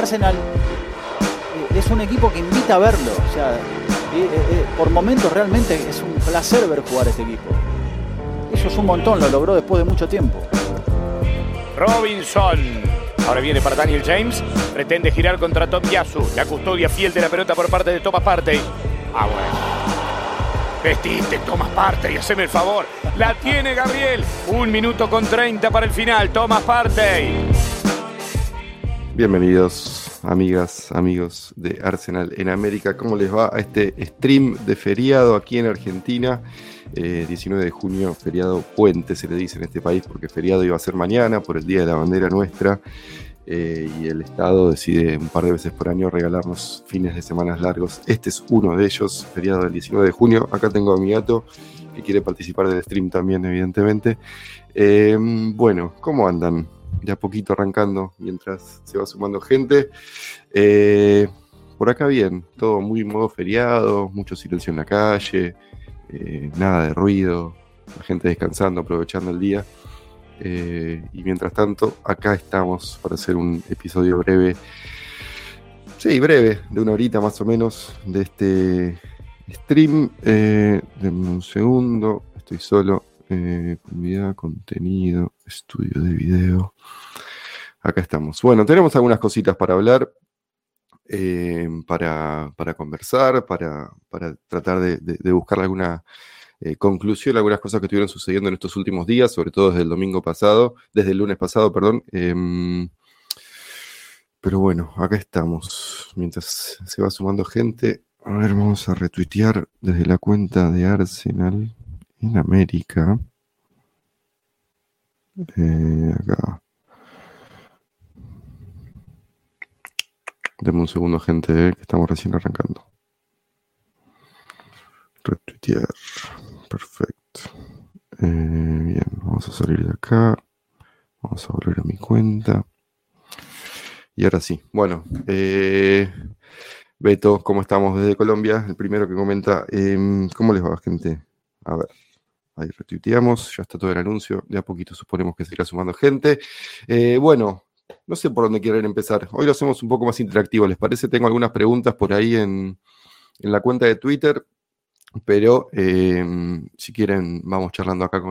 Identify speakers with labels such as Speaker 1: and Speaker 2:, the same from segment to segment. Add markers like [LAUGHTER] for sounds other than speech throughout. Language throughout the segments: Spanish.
Speaker 1: Arsenal eh, es un equipo que invita a verlo. O sea, por momentos realmente es un placer ver jugar este equipo. Eso es un montón, lo logró después de mucho tiempo.
Speaker 2: Robinson. Ahora viene para Daniel James. Pretende girar contra Tom Yasu. La custodia fiel de la pelota por parte de Thomas Partey. Ah, bueno. Vestiste, Thomas Partey, haceme el favor. La tiene Gabriel. Un minuto con 30 para el final. Thomas Partey.
Speaker 3: Bienvenidos, amigas, amigos de Arsenal en América. ¿Cómo les va a este stream de feriado aquí en Argentina? 19 eh, de junio, feriado puente se le dice en este país, porque feriado iba a ser mañana por el Día de la Bandera Nuestra. Eh, y el Estado decide un par de veces por año regalarnos fines de semanas largos. Este es uno de ellos, feriado del 19 de junio. Acá tengo a mi gato que quiere participar del stream también, evidentemente. Eh, bueno, ¿cómo andan? Ya poquito arrancando mientras se va sumando gente. por acá bien, todo muy modo feriado, mucho silencio en la calle. Eh, nada de ruido, la gente descansando, aprovechando el día. Eh, y mientras tanto, acá estamos para hacer un episodio breve, sí, breve, de una horita más o menos, de este stream. Eh, un segundo, estoy solo. Eh, contenido, estudio de video. Acá estamos. Bueno, tenemos algunas cositas para hablar. Eh, para, conversar, para, tratar de, buscar alguna eh, conclusión, algunas cosas que estuvieron sucediendo en estos últimos días, sobre todo desde el domingo pasado, desde el lunes pasado, perdón. Em, pero bueno, acá estamos. Mientras se va sumando gente, a ver, vamos a retuitear desde la cuenta de Arsenal en América. Eh, acá. Deme un segundo, gente, eh, que estamos recién arrancando. Retuitear. Perfecto. Eh, bien, vamos a salir de acá. Vamos a volver a mi cuenta. Y ahora sí. Bueno, eh, Beto, ¿cómo estamos desde Colombia? El primero que comenta. Em, ¿Cómo les va, gente? A ver. Ahí retuiteamos, ya está todo el anuncio, de a poquito suponemos que se irá sumando gente. bueno, no sé por dónde quieren empezar. Hoy lo hacemos un poco más interactivo, ¿les parece? Tengo algunas preguntas por ahí en, la cuenta de Twitter, pero em, si quieren vamos charlando acá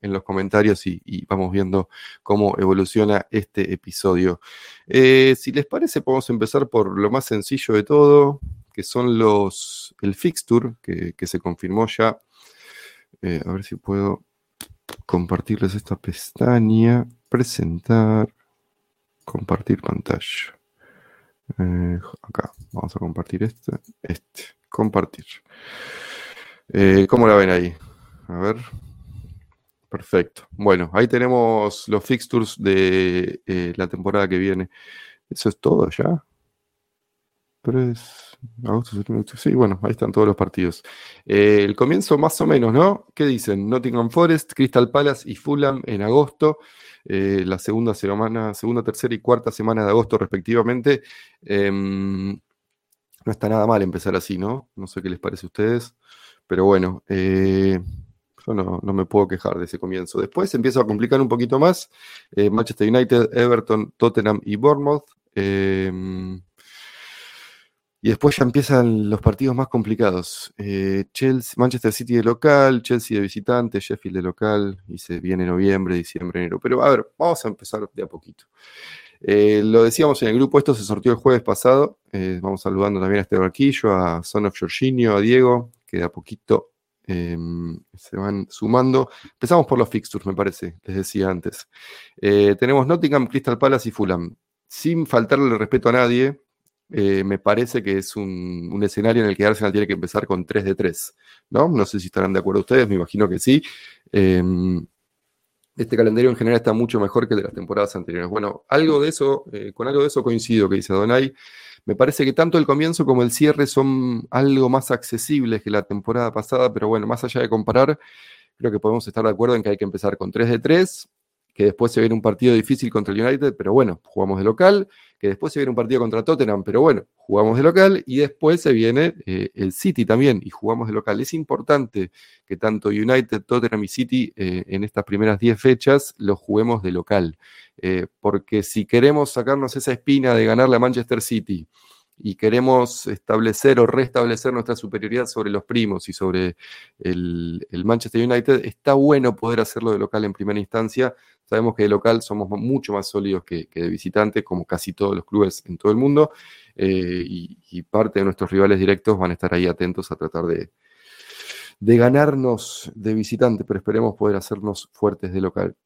Speaker 3: en los comentarios y, vamos viendo cómo evoluciona este episodio. Eh, si les parece, podemos empezar por lo más sencillo de todo, que son los el fixture que se confirmó ya. Eh, a ver si puedo compartirles esta pestaña, presentar. Compartir pantalla. Eh, acá, vamos a compartir este. Este, compartir. Eh, ¿Cómo la ven ahí? A ver. Perfecto. Bueno, ahí tenemos los fixtures de la temporada que viene. Eso es todo ya. 3, agosto, sí, bueno, ahí están todos los partidos. el comienzo más o menos, ¿no? ¿Qué dicen? Nottingham Forest, Crystal Palace y Fulham en agosto. Eh, la segunda semana, segunda, tercera y cuarta semana de agosto respectivamente. Em, no está nada mal empezar así, ¿no? No sé qué les parece a ustedes, pero bueno, eh, yo no, me puedo quejar de ese comienzo. Después empieza a complicar un poquito más. Eh, Manchester United, Everton, Tottenham y Bournemouth. Em, y después ya empiezan los partidos más complicados. Eh, Chelsea, Manchester City de local, Chelsea de visitante, Sheffield de local, y se viene noviembre, diciembre, enero. Pero a ver, vamos a empezar de a poquito. Eh, lo decíamos en el grupo, esto se sortió el jueves pasado. Eh, vamos saludando también a este barquillo, a Son of Jorginho, a Diego, que de a poquito em, se van sumando. Empezamos por los fixtures, me parece, les decía antes. tenemos Nottingham, Crystal Palace y Fulham. Sin faltarle el respeto a nadie, eh, me parece que es un, escenario en el que Arsenal tiene que empezar con 3 de 3, ¿no? No sé si estarán de acuerdo ustedes, me imagino que sí. Em, este calendario en general está mucho mejor que el de las temporadas anteriores. Bueno, algo de eso, eh, con algo de eso coincido que dice Donay. Me parece que tanto el comienzo como el cierre son algo más accesibles que la temporada pasada, pero bueno, más allá de comparar, creo que podemos estar de acuerdo en que hay que empezar con 3 de 3, que después se viene un partido difícil contra el United, pero bueno, jugamos de local, que después se viene un partido contra Tottenham, pero bueno, jugamos de local y después se viene eh, el City también y jugamos de local. Es importante que tanto United, Tottenham y City eh, en estas primeras 10 fechas los juguemos de local, eh, porque si queremos sacarnos esa espina de ganarle a Manchester City, y queremos establecer o restablecer nuestra superioridad sobre los primos y sobre el, Manchester United, está bueno poder hacerlo de local en primera instancia. Sabemos que de local somos mucho más sólidos que, de visitante, como casi todos los clubes en todo el mundo, eh, y, parte de nuestros rivales directos van a estar ahí atentos a tratar de, de ganarnos de visitante, pero esperemos poder hacernos fuertes de local.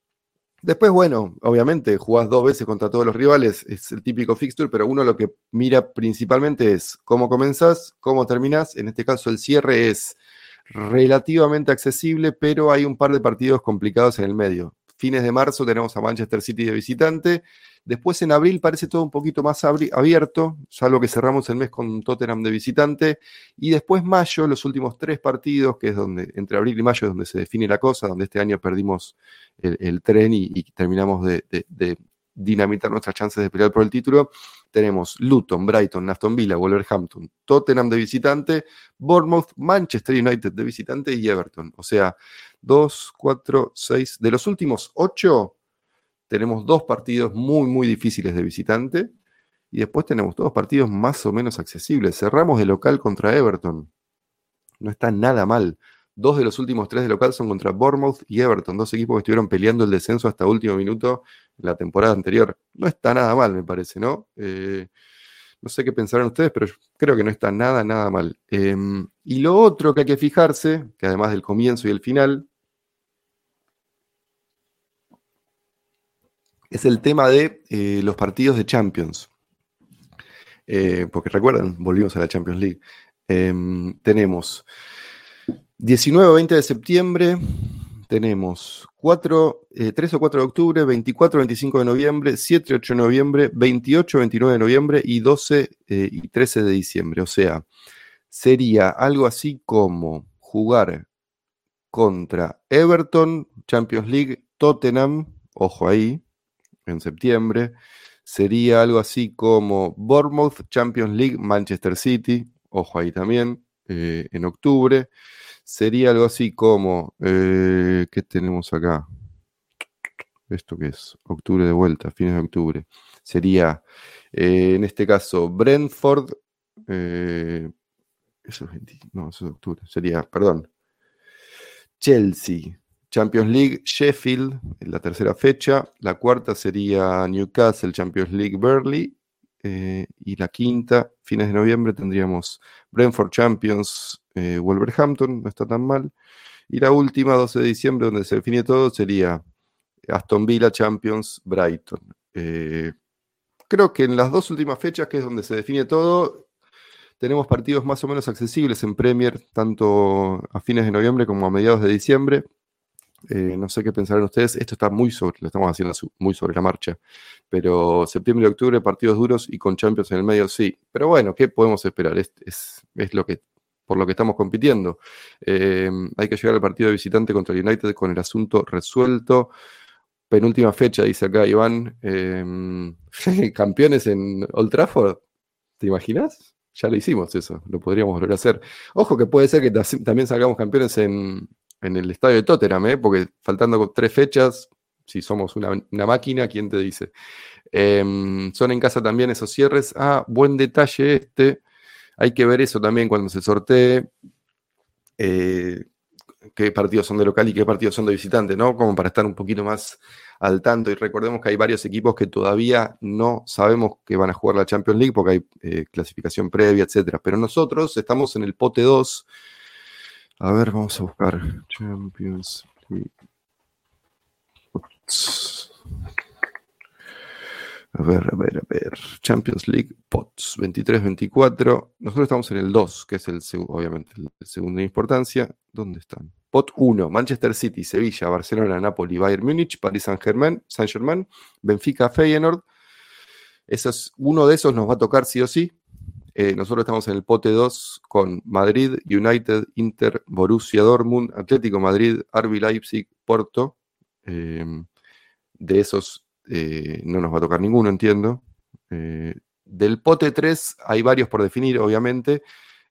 Speaker 3: Después, bueno, obviamente jugás dos veces contra todos los rivales, es el típico fixture, pero uno lo que mira principalmente es cómo comenzás, cómo terminás. En este caso, el cierre es relativamente accesible, pero hay un par de partidos complicados en el medio. Fines de marzo tenemos a Manchester City de visitante, Después en abril parece todo un poquito más abierto, salvo que cerramos el mes con Tottenham de visitante. Y después mayo, los últimos tres partidos, que es donde, entre abril y mayo es donde se define la cosa, donde este año perdimos el, tren y, terminamos de, dinamitar nuestras chances de pelear por el título. Tenemos Luton, Brighton, Aston Villa, Wolverhampton, Tottenham de visitante, Bournemouth, Manchester United de visitante y Everton. O sea, dos, cuatro, seis. De los últimos ocho, tenemos dos partidos muy, muy difíciles de visitante y después tenemos dos partidos más o menos accesibles. Cerramos de local contra Everton. No está nada mal. Dos de los últimos tres de local son contra Bournemouth y Everton, dos equipos que estuvieron peleando el descenso hasta último minuto en la temporada anterior. No está nada mal, me parece, ¿no? Eh, no sé qué pensarán ustedes, pero creo que no está nada, nada mal. Em, y lo otro que hay que fijarse, que además del comienzo y el final, es el tema de eh, los partidos de Champions. Eh, porque recuerdan, volvimos a la Champions League. Em, tenemos 19 o 20 de septiembre, tenemos 4, 3 eh, o 4 de octubre, 24 25 de noviembre, 7 8 de noviembre, 28 29 de noviembre y 12 y 13 de diciembre. O sea, sería algo así como jugar contra Everton, Champions League, Tottenham, ojo ahí, en septiembre. Sería algo así como Bournemouth, Champions League, Manchester City, ojo ahí también, eh, en octubre. Sería algo así como, eh, ¿qué tenemos acá? ¿Esto qué es? Octubre de vuelta, fines de octubre. Sería, eh, en este caso, Brentford. no, eso es octubre. Sería, perdón. Chelsea, Champions League, Sheffield, en la tercera fecha. La cuarta sería Newcastle, Champions League, Burley. Eh, y la quinta, fines de noviembre, tendríamos Brentford Champions, eh, Wolverhampton, no está tan mal. Y la última, 12 de diciembre, donde se define todo, sería Aston Villa Champions, Brighton. Eh, creo que en las dos últimas fechas, que es donde se define todo, tenemos partidos más o menos accesibles en Premier, tanto a fines de noviembre como a mediados de diciembre. Eh, no sé qué pensarán ustedes. Esto está muy sobre, lo estamos haciendo muy sobre la marcha. Pero septiembre y octubre, partidos duros y con Champions en el medio, sí. Pero bueno, ¿qué podemos esperar? Es, es, lo que, por lo que estamos compitiendo. Eh, hay que llegar al partido de visitante contra el United con el asunto resuelto. Penúltima fecha, dice acá Iván. Eh, [LAUGHS] campeones en Old Trafford. ¿Te imaginas? Ya lo hicimos eso, lo podríamos volver a hacer. Ojo que puede ser que también salgamos campeones en, en el estadio de Tottenham, ¿eh? porque faltando tres fechas, si somos una, máquina, ¿quién te dice? Em, son en casa también esos cierres. Ah, buen detalle este. Hay que ver eso también cuando se sortee. Eh, qué partidos son de local y qué partidos son de visitante, ¿no? Como para estar un poquito más al tanto. Y recordemos que hay varios equipos que todavía no sabemos que van a jugar la Champions League porque hay eh, clasificación previa, etcétera. Pero nosotros estamos en el pote 2 a ver, vamos a buscar Champions League. A ver, a ver, a ver. Champions League POTS 23-24. Nosotros estamos en el 2, que es el obviamente el segundo en importancia. ¿Dónde están? POT 1, Manchester City, Sevilla, Barcelona, Napoli, Bayern Múnich, Paris Saint-Germain, Saint-Germain, Benfica, Feyenoord. es, uno de esos nos va a tocar sí o sí. Eh, nosotros estamos en el pote 2 con Madrid, United, Inter, Borussia Dortmund, Atlético Madrid, RB Leipzig, Porto. Em, de esos eh, no nos va a tocar ninguno, entiendo. Eh, del pote 3 hay varios por definir, obviamente.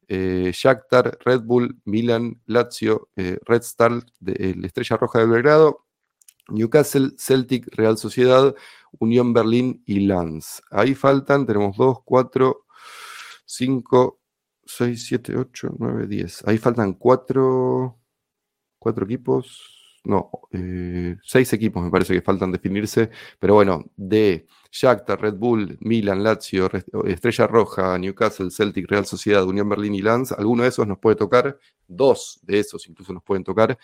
Speaker 3: Eh, Shakhtar, Red Bull, Milan, Lazio, eh, Red Star, la Estrella Roja de Belgrado, Newcastle, Celtic, Real Sociedad, Unión Berlín y Lens. Ahí faltan, tenemos 2, 4, 5, 6, 7, 8, 9, 10. Ahí faltan 4, 4 equipos. No, eh, seis equipos me parece que faltan definirse, pero bueno, de Shakhtar, Red Bull, Milan, Lazio, Estrella Roja, Newcastle, Celtic, Real Sociedad, Unión Berlín y Lens, alguno de esos nos puede tocar, dos de esos incluso nos pueden tocar,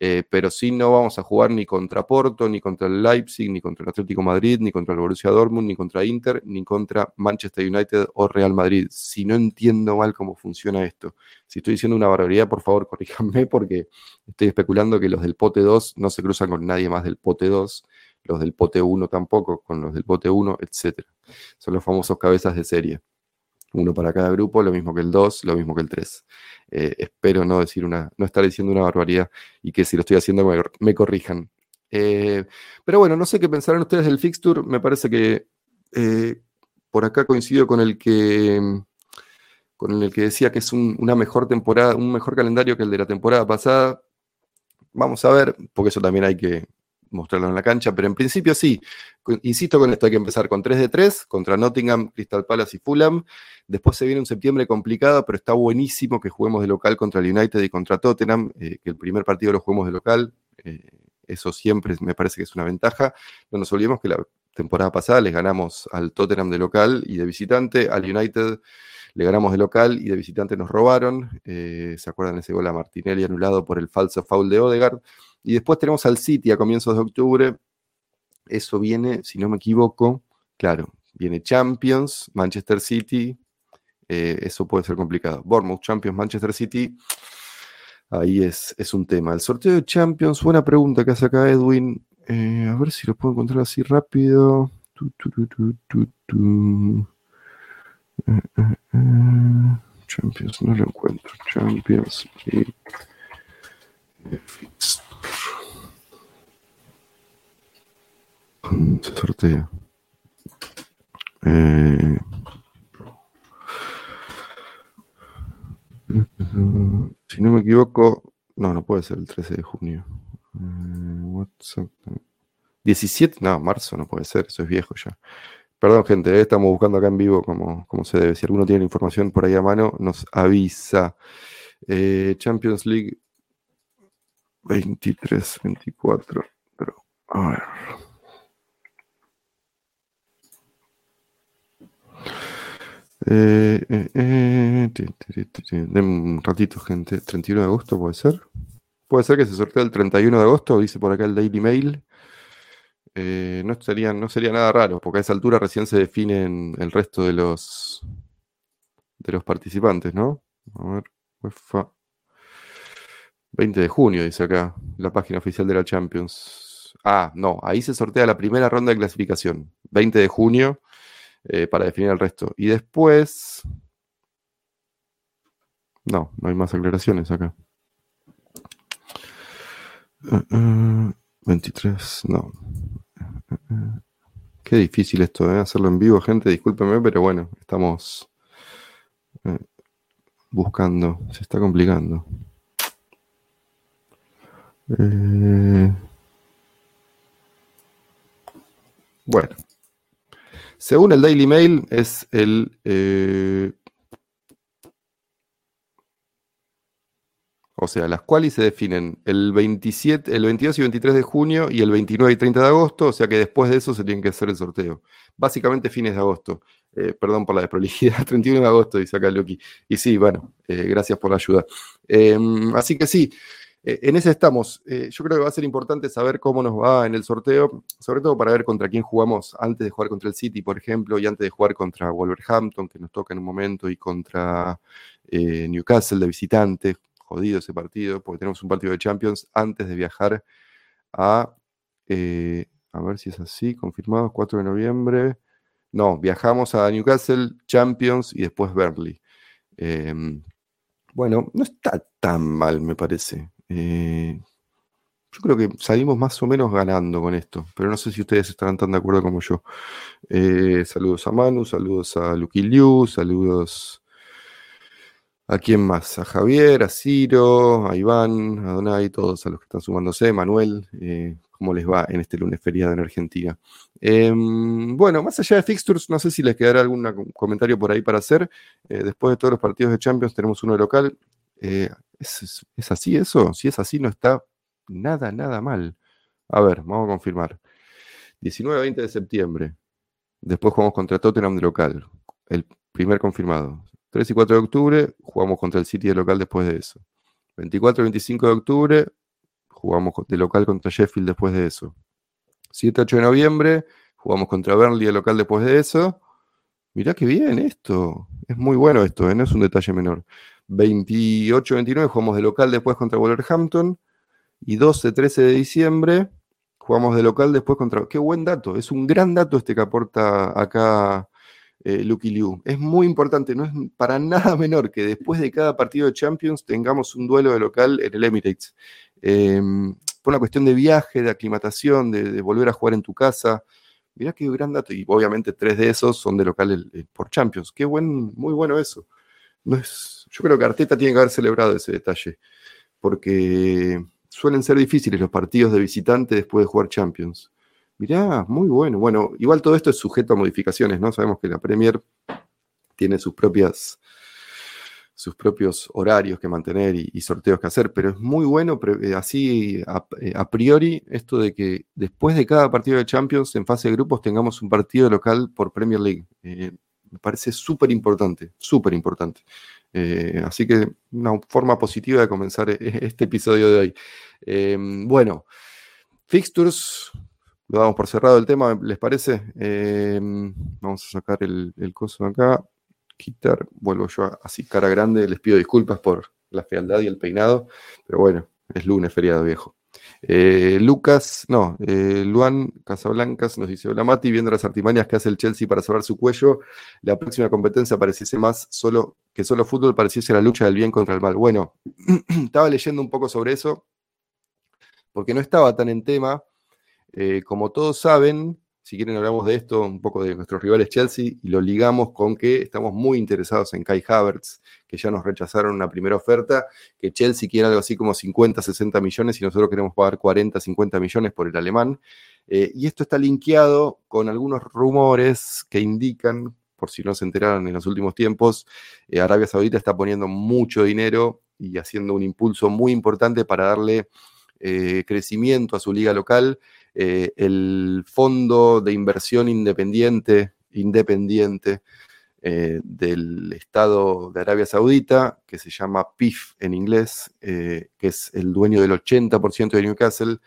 Speaker 3: eh, pero sí no vamos a jugar ni contra Porto, ni contra el Leipzig, ni contra el Atlético Madrid, ni contra el Borussia Dortmund, ni contra Inter, ni contra Manchester United o Real Madrid. Si no entiendo mal cómo funciona esto, si estoy diciendo una barbaridad, por favor [LAUGHS] corríjanme porque estoy especulando que los del pote 2 no se cruzan con nadie más del pote 2, los del pote 1 tampoco, con los del pote 1, etc. Son los famosos cabezas de serie uno para cada grupo, lo mismo que el 2, lo mismo que el 3. Eh, espero no decir una, no estar diciendo una barbaridad y que si lo estoy haciendo me, corrijan. Eh, pero bueno, no sé qué pensarán ustedes del fixture. Me parece que eh, por acá coincido con el que con el que decía que es una mejor temporada, un mejor calendario que el de la temporada pasada. Vamos a ver, porque eso también hay que, mostrarlo en la cancha, pero en principio sí. Insisto con esto, hay que empezar con 3 de 3 contra Nottingham, Crystal Palace y Fulham. Después se viene un septiembre complicado, pero está buenísimo que juguemos de local contra el United y contra Tottenham, eh, que el primer partido lo juguemos de local. Eh, eso siempre me parece que es una ventaja. No nos olvidemos que la temporada pasada les ganamos al Tottenham de local y de visitante, al United le ganamos de local y de visitante nos robaron. Eh, ¿Se acuerdan ese gol a Martinelli anulado por el falso foul de Odegaard? Y después tenemos al City a comienzos de octubre. Eso viene, si no me equivoco, claro, viene Champions, Manchester City. Eh, eso puede ser complicado. Bournemouth, Champions, Manchester City. Ahí es, un tema. El sorteo de Champions, buena pregunta que hace acá Edwin. Eh, a ver si lo puedo encontrar así rápido. Eh, Champions, no lo encuentro. Champions se sortea. Eh, si no me equivoco, no, no puede ser el 13 de junio. WhatsApp. 17, no, marzo no puede ser, eso es viejo ya. Perdón, gente, eh, estamos buscando acá en vivo como, como se debe. Si alguno tiene información por ahí a mano, nos avisa. Eh, Champions League 23, 24. Pero, a ver. Eh, eh, eh un ratito, gente. 31 de agosto puede ser. Puede ser que se sortee el 31 de agosto, dice por acá el Daily Mail. Eh, no, sería, no sería nada raro, porque a esa altura recién se definen el resto de los de los participantes, ¿no? A ver, UEFA. 20 de junio, dice acá, la página oficial de la Champions. Ah, no, ahí se sortea la primera ronda de clasificación. 20 de junio eh, para definir el resto. Y después... No, no hay más aclaraciones acá. 23, no. Qué difícil esto, ¿eh? hacerlo en vivo, gente. Discúlpeme, pero bueno, estamos eh, buscando. Se está complicando. bueno, según el Daily Mail, es el. Eh, o sea, las cuales se definen el, 27, el 22 y 23 de junio y el 29 y 30 de agosto, o sea que después de eso se tiene que hacer el sorteo. Básicamente fines de agosto. Eh, perdón por la desprolijidad, [LAUGHS] 31 de agosto, dice acá Loki. Y sí, bueno, eh, gracias por la ayuda. Así que sí, eh, en ese estamos. Eh, yo creo que va a ser importante saber cómo nos va en el sorteo, sobre todo para ver contra quién jugamos antes de jugar contra el City, por ejemplo, y antes de jugar contra Wolverhampton, que nos toca en un momento, y contra eh, Newcastle de visitante. Jodido ese partido, porque tenemos un partido de Champions antes de viajar a. a ver si es así, confirmado, 4 de noviembre. No, viajamos a Newcastle, Champions y después Burnley. Em, bueno, no está tan mal, me parece. Eh, yo creo que salimos más o menos ganando con esto, pero no sé si ustedes estarán tan de acuerdo como yo. Eh, saludos a Manu, saludos a Lucky Liu, saludos a quién más, a Javier, a Ciro, a Iván, a Donay, todos a los que están sumándose, Manuel, eh, cómo les va en este lunes feriado en Argentina. Em, bueno, más allá de fixtures, no sé si les quedará algún comentario por ahí para hacer. Después de todos los partidos de Champions tenemos uno de local. ¿Es, ¿Es así eso? Si es así, no está nada, nada mal. A ver, vamos a confirmar. 19-20 de septiembre. Después jugamos contra Tottenham de local. El primer confirmado. 3 y 4 de octubre, jugamos contra el City de local después de eso. 24 y 25 de octubre, jugamos de local contra Sheffield después de eso. 7 8 de noviembre, jugamos contra Burnley de local después de eso. Mirá qué bien esto. Es muy bueno esto, ¿eh? no es un detalle menor. 28-29 jugamos de local después contra Wolverhampton. Y 12-13 de diciembre jugamos de local después contra... Qué buen dato, es un gran dato este que aporta acá eh, Lucky Liu. Es muy importante, no es para nada [LAUGHS] menor que después de cada partido de Champions tengamos un duelo de local en el Emirates. Em, por una cuestión de viaje, de aclimatación, de, volver a jugar en tu casa. Mirá qué gran dato. Y obviamente tres de esos son de local por Champions. Qué buen, muy bueno eso. No es, yo creo que Arteta tiene que haber celebrado ese detalle. Porque suelen ser difíciles los partidos de visitante después de jugar Champions. Mirá, muy bueno. Bueno, igual todo esto es sujeto a modificaciones, ¿no? Sabemos que la Premier tiene sus propias sus propios horarios que mantener y, sorteos que hacer, pero es muy bueno eh, así eh, a, priori esto de que después de cada partido de Champions en fase de grupos tengamos un partido local por Premier League. Eh, me parece súper importante, súper importante. Eh, así que una forma positiva de comenzar e-, este episodio de hoy. Em, bueno, fixtures, lo damos por cerrado el tema, ¿les parece? Em, vamos a sacar el, el coso acá, quitar, vuelvo yo así cara grande, les pido disculpas por la fealdad y el peinado, pero bueno, es lunes, feriado viejo. Eh, Lucas, no, eh, Luan Casablancas nos dice: Hola Mati, viendo las artimañas que hace el Chelsea para salvar su cuello, la próxima competencia pareciese más solo que solo fútbol, pareciese la lucha del bien contra el mal. Bueno, [CLEARS THROAT] estaba leyendo un poco sobre eso, porque no estaba tan en tema. Eh, como todos saben, si quieren hablamos de esto, un poco de nuestros rivales Chelsea, y lo ligamos con que estamos muy interesados en Kai Havertz, que ya nos rechazaron una primera oferta, que Chelsea quiere algo así como 50, 60 millones y nosotros queremos pagar 40, 50 millones por el alemán. Eh, y esto está linkeado con algunos rumores que indican, por si no se enteraron en los últimos tiempos, eh, Arabia Saudita está poniendo mucho dinero y haciendo un impulso muy importante para darle eh, crecimiento a su liga local eh, el Fondo de Inversión Independiente, independiente eh, del Estado de Arabia Saudita, que se llama PIF en inglés, eh, que es el dueño del 80% de Newcastle,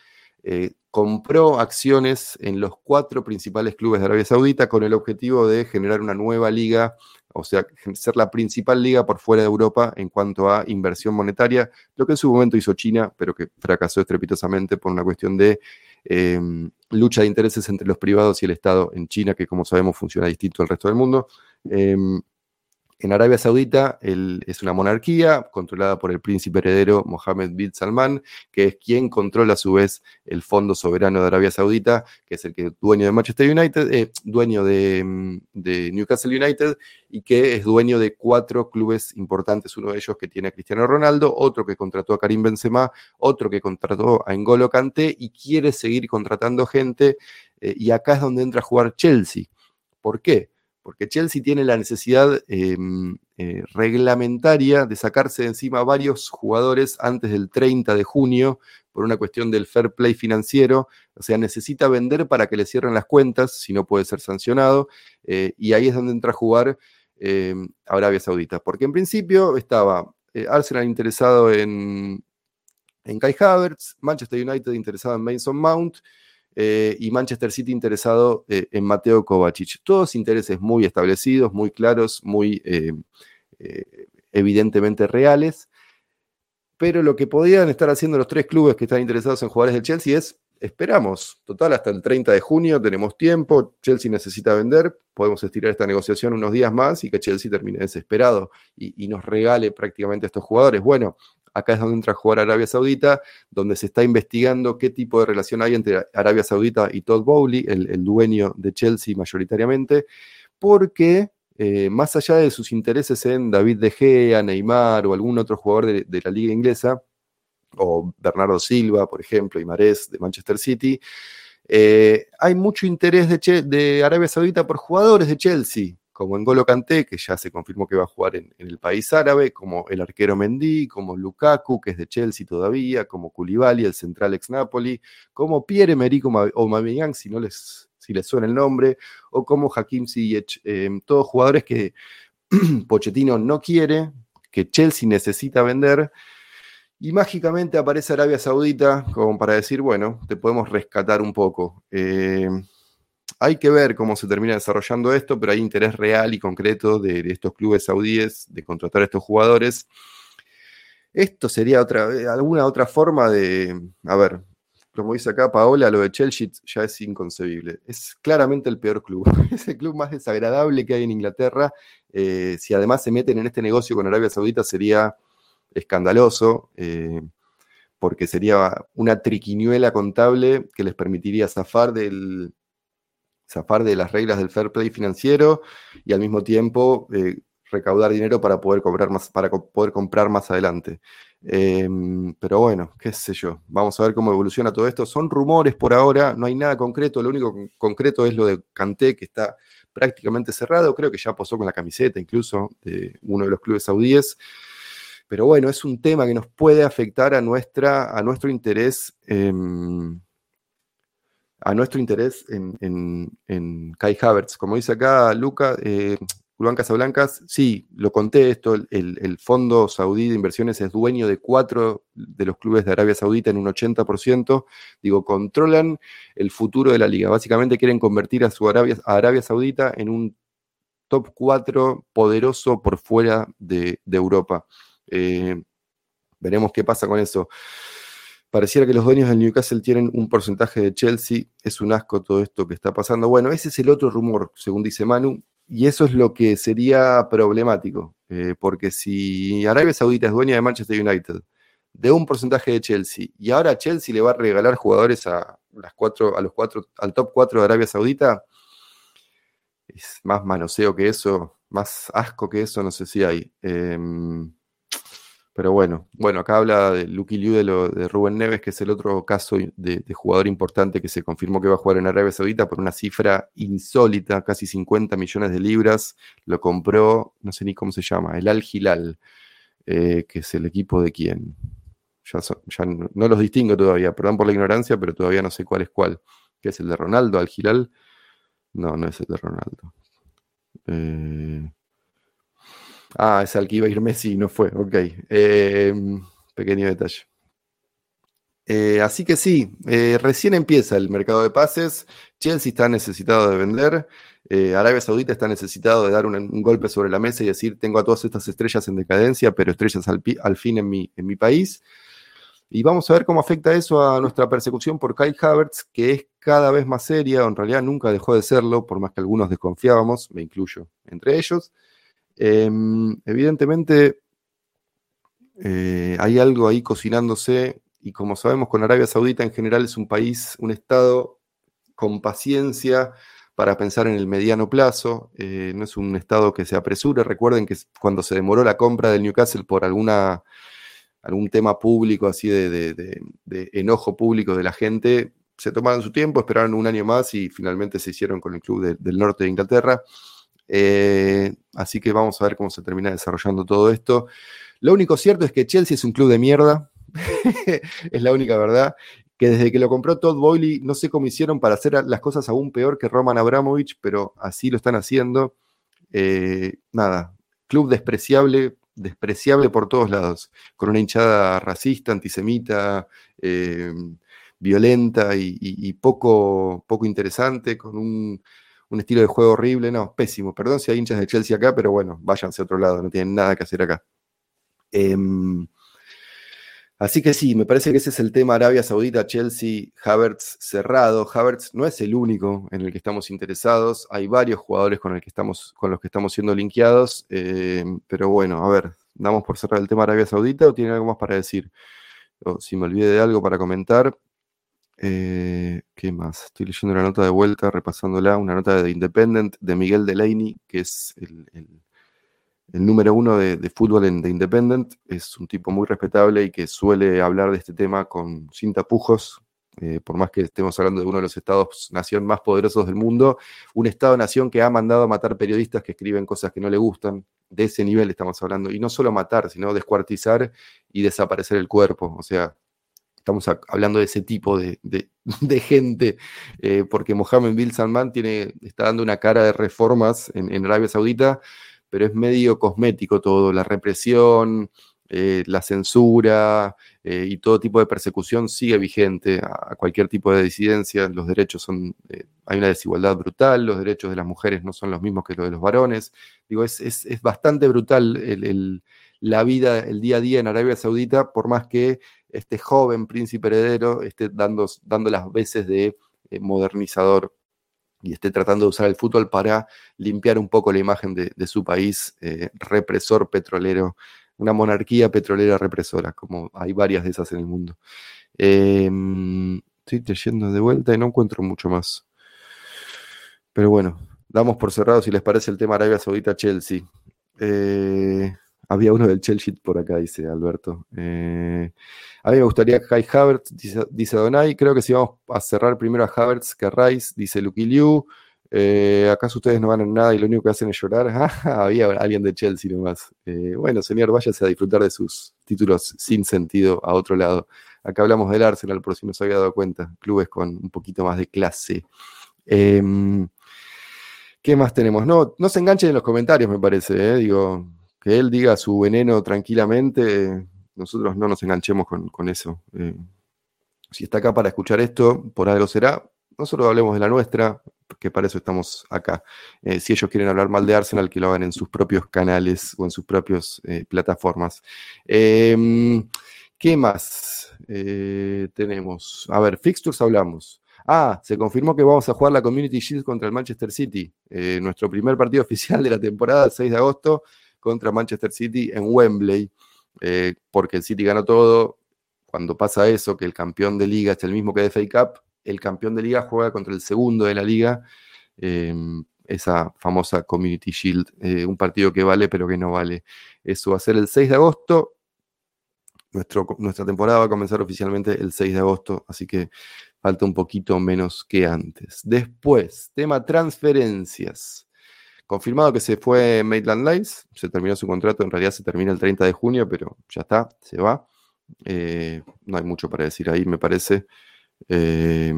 Speaker 3: compró acciones en los cuatro principales clubes de Arabia Saudita con el objetivo de generar una nueva liga, o sea, ser la principal liga por fuera de Europa en cuanto a inversión monetaria, lo que en su momento hizo China, pero que fracasó estrepitosamente por una cuestión de em, lucha de intereses entre los privados y el Estado en China, que como sabemos funciona distinto al resto del mundo. Em, en Arabia Saudita es una monarquía controlada por el príncipe heredero Mohammed bin Salman, que es quien controla a su vez el Fondo Soberano de Arabia Saudita, que es el que dueño de Manchester United, eh, dueño mm, de, Newcastle United y que es dueño de cuatro clubes importantes, uno de ellos que tiene a Cristiano Ronaldo, otro que contrató a Karim Benzema, otro que contrató a N'Golo Kanté y quiere seguir contratando gente eh, y acá es donde entra a jugar Chelsea. ¿Por qué? Porque Chelsea tiene la necesidad em, eh, reglamentaria de sacarse de encima varios jugadores antes del 30 de junio por una cuestión del fair play financiero, o sea, necesita vender para que le cierren las cuentas, si no puede ser sancionado, eh, y ahí es donde entra a jugar em, Arabia Saudita, porque en principio estaba eh, Arsenal interesado en, en Kai Havertz, Manchester United interesado en Mason Mount, eh, y Manchester City interesado eh, en Mateo Kovacic. Todos intereses muy establecidos, muy claros, muy eh, evidentemente reales. Pero lo que podían estar haciendo los tres clubes que están interesados en jugadores del Chelsea es, esperamos, total, hasta el 30 de junio tenemos tiempo, Chelsea necesita vender, podemos estirar esta negociación unos días más y que Chelsea termine desesperado y, y nos regale prácticamente a estos jugadores. Bueno, acá es donde entra a jugar Arabia Saudita, donde se está investigando qué tipo de relación hay entre Arabia Saudita y Todd Bowley, el, dueño de Chelsea mayoritariamente, porque eh, más allá de sus intereses en David De Gea, Neymar o algún otro jugador de, la liga inglesa, o Bernardo Silva, por ejemplo, y Marés de Manchester City, eh, hay mucho interés de, de, Arabia Saudita por jugadores de Chelsea, como N'Golo Kanté, que ya se confirmó que va a jugar en, el país árabe, como el arquero Mendy, como Lukaku, que es de Chelsea todavía, como Koulibaly, el central ex Napoli, como Pierre-Emerick Aubameyang, si no les, si les suena el nombre, o como Hakim Ziyech, em, todos jugadores que [CLEARS THROAT] Pochettino no quiere, que Chelsea necesita vender, y mágicamente aparece Arabia Saudita como para decir, bueno, te podemos rescatar un poco. Em, hay que ver cómo se termina desarrollando esto, pero hay interés real y concreto de, estos clubes saudíes de contratar a estos jugadores. Esto sería otra, alguna otra forma de, a ver, como dice acá Paola, lo de Chelsea ya es inconcebible. Es claramente el peor club. [LAUGHS] Es el club más desagradable que hay en Inglaterra. Eh, si además se meten en este negocio con Arabia Saudita sería escandaloso, eh, porque sería una triquiñuela contable que les permitiría zafar del, zafar de las reglas del fair play financiero y al mismo tiempo eh, recaudar dinero para poder, comprar más, para poder comprar más adelante. Em, pero bueno, qué sé yo, vamos a ver cómo evoluciona todo esto. Son rumores por ahora, no hay nada concreto, lo único concreto es lo de Kanté, que está prácticamente cerrado, creo que ya posó con la camiseta incluso de uno de los clubes saudíes. Pero bueno, es un tema que nos puede afectar a, nuestra, a nuestro interés a nuestro interés en, Kai Havertz. Como dice acá Luca, eh, Casablancas, sí, lo conté esto, el, Fondo Saudí de Inversiones es dueño de cuatro de los clubes de Arabia Saudita en un 80%, digo, controlan el futuro de la liga. Básicamente quieren convertir a, su Arabia, Arabia Saudita en un top 4 poderoso por fuera de, Europa. Eh, veremos qué pasa con eso. Pareciera que los dueños del Newcastle tienen un porcentaje de Chelsea. Es un asco todo esto que está pasando. Bueno, ese es el otro rumor, según dice Manu, y eso es lo que sería problemático, eh, porque si Arabia Saudita es dueña de Manchester United, de un porcentaje de Chelsea, y ahora Chelsea le va a regalar jugadores a, las cuatro, a los cuatro, al top 4 de Arabia Saudita, es más manoseo que eso, más asco que eso, no sé si hay. Em, pero bueno, bueno, acá habla de Lucky Liu de, Rubén Neves, que es el otro caso de, jugador importante que se confirmó que va a jugar en Arabia Saudita por una cifra insólita, casi 50 millones de libras. Lo compró, no sé ni cómo se llama, el Al Hilal, eh, que es el equipo de quién. Ya, no, los distingo todavía, perdón por la ignorancia, pero todavía no sé cuál es cuál. ¿Qué es el de Ronaldo, Al Hilal? No, no es el de Ronaldo. Eh, Ah, es al que iba a ir Messi no fue, ok. Em, pequeño detalle. Eh, así que sí, eh, recién empieza el mercado de pases. Chelsea está necesitado de vender. Eh, Arabia Saudita está necesitado de dar un, golpe sobre la mesa y decir, tengo a todas estas estrellas en decadencia, pero estrellas al, al fin en mi, en mi, país. Y vamos a ver cómo afecta eso a nuestra persecución por Kai Havertz, que es cada vez más seria, o en realidad nunca dejó de serlo, por más que algunos desconfiábamos, me incluyo entre ellos. Em, evidentemente eh, hay algo ahí cocinándose y como sabemos con Arabia Saudita en general es un país, un estado con paciencia para pensar en el mediano plazo, eh, no es un estado que se apresure, recuerden que cuando se demoró la compra del Newcastle por alguna, algún tema público, así de, enojo público de la gente, se tomaron su tiempo, esperaron un año más y finalmente se hicieron con el club del norte de Inglaterra. Eh, así que vamos a ver cómo se termina desarrollando todo esto. Lo único cierto es que Chelsea es un club de mierda. [LAUGHS] es la única verdad. Que desde que lo compró Todd Boyle, no sé cómo hicieron para hacer las cosas aún peor que Roman Abramovich, pero así lo están haciendo. Eh, nada, club despreciable, despreciable por todos lados, con una hinchada racista, antisemita, eh, violenta y, poco, poco interesante, con un un estilo de juego horrible, no, pésimo. Perdón si hay hinchas de Chelsea acá, pero bueno, váyanse a otro lado, no tienen nada que hacer acá. Em, así que sí, me parece que ese es el tema Arabia Saudita, Chelsea, Havertz cerrado. Havertz no es el único en el que estamos interesados, hay varios jugadores con, el que estamos, con los que estamos siendo linkeados, em, pero bueno, a ver, damos por cerrar el tema Arabia Saudita o tienen algo más para decir. O si me olvidé de algo para comentar. Eh, ¿Qué más? Estoy leyendo la nota de vuelta, repasándola, una nota de Independent de Miguel Delaney, que es el, número uno de, fútbol en The Independent. Es un tipo muy respetable y que suele hablar de este tema con sin tapujos, eh, por más que estemos hablando de uno de los estados-nación más poderosos del mundo, un estado-nación que ha mandado a matar periodistas que escriben cosas que no le gustan. De ese nivel estamos hablando. Y no solo matar, sino descuartizar y desaparecer el cuerpo. O sea, Estamos hablando de ese tipo [LAUGHS] de, gente, eh, porque Mohammed bin Salman tiene, está dando una cara de reformas en, Arabia Saudita, pero es medio cosmético todo, la represión, eh, la censura eh, y todo tipo de persecución sigue vigente a, cualquier tipo de disidencia. Los derechos son, hay una desigualdad brutal, los derechos de las mujeres no son los mismos que los de los varones. Digo, es, bastante brutal la vida, el día a día en Arabia Saudita, por más que este joven príncipe heredero esté dando, dando las veces de eh, modernizador y esté tratando de usar el fútbol para limpiar un poco la imagen de, su país eh, represor petrolero, una monarquía petrolera represora, como hay varias de esas en el mundo. Em, estoy yendo de vuelta y no encuentro mucho más. Pero bueno, damos por cerrado si les parece el tema Arabia Saudita-Chelsea. Eh, había uno del Chelsea por acá, dice Alberto. Eh, a mí me gustaría Kai Havertz, dice, Donay. Creo que si vamos a cerrar primero a Havertz que a Rice, dice Lucky Liu. Eh, ¿Acaso ustedes no van a nada y lo único que hacen es llorar? [LAUGHS] Ah, había alguien de Chelsea nomás. Eh, bueno, señor, váyase a disfrutar de sus títulos sin sentido a otro lado. Acá hablamos del Arsenal, por si no se había dado cuenta. Clubes con un poquito más de clase. Em, ¿Qué más tenemos? No, no se enganchen en los comentarios, me parece. Digo, que él diga su veneno tranquilamente, nosotros no nos enganchemos con, eso. Eh, si está acá para escuchar esto, por algo será. Nosotros hablemos de la nuestra, que para eso estamos acá. Eh, si ellos quieren hablar mal de Arsenal, que lo hagan en sus propios canales o en sus propias eh, plataformas. Em, ¿Qué más tenemos? A ver, fixtures hablamos. Ah, se confirmó que vamos a jugar la Community Shield contra el Manchester City. nuestro primer partido [LAUGHS] oficial de la temporada, el 6 de agosto contra Manchester City en Wembley, eh, porque el City ganó todo. Cuando pasa eso, que el campeón de liga es el mismo que de FA Cup, el campeón de liga juega contra el segundo de la liga, em, esa famosa Community Shield, eh, un partido que vale pero que no vale. Eso va a ser el 6 de agosto. Nuestro, nuestra temporada va a comenzar oficialmente el 6 de agosto, así que falta un poquito menos que antes. Después, tema transferencias. Confirmado que se fue Maitland Lights, se terminó su contrato, en realidad se termina el 30 de junio, pero ya está, se va. Eh, no hay mucho para decir ahí, me parece. Eh,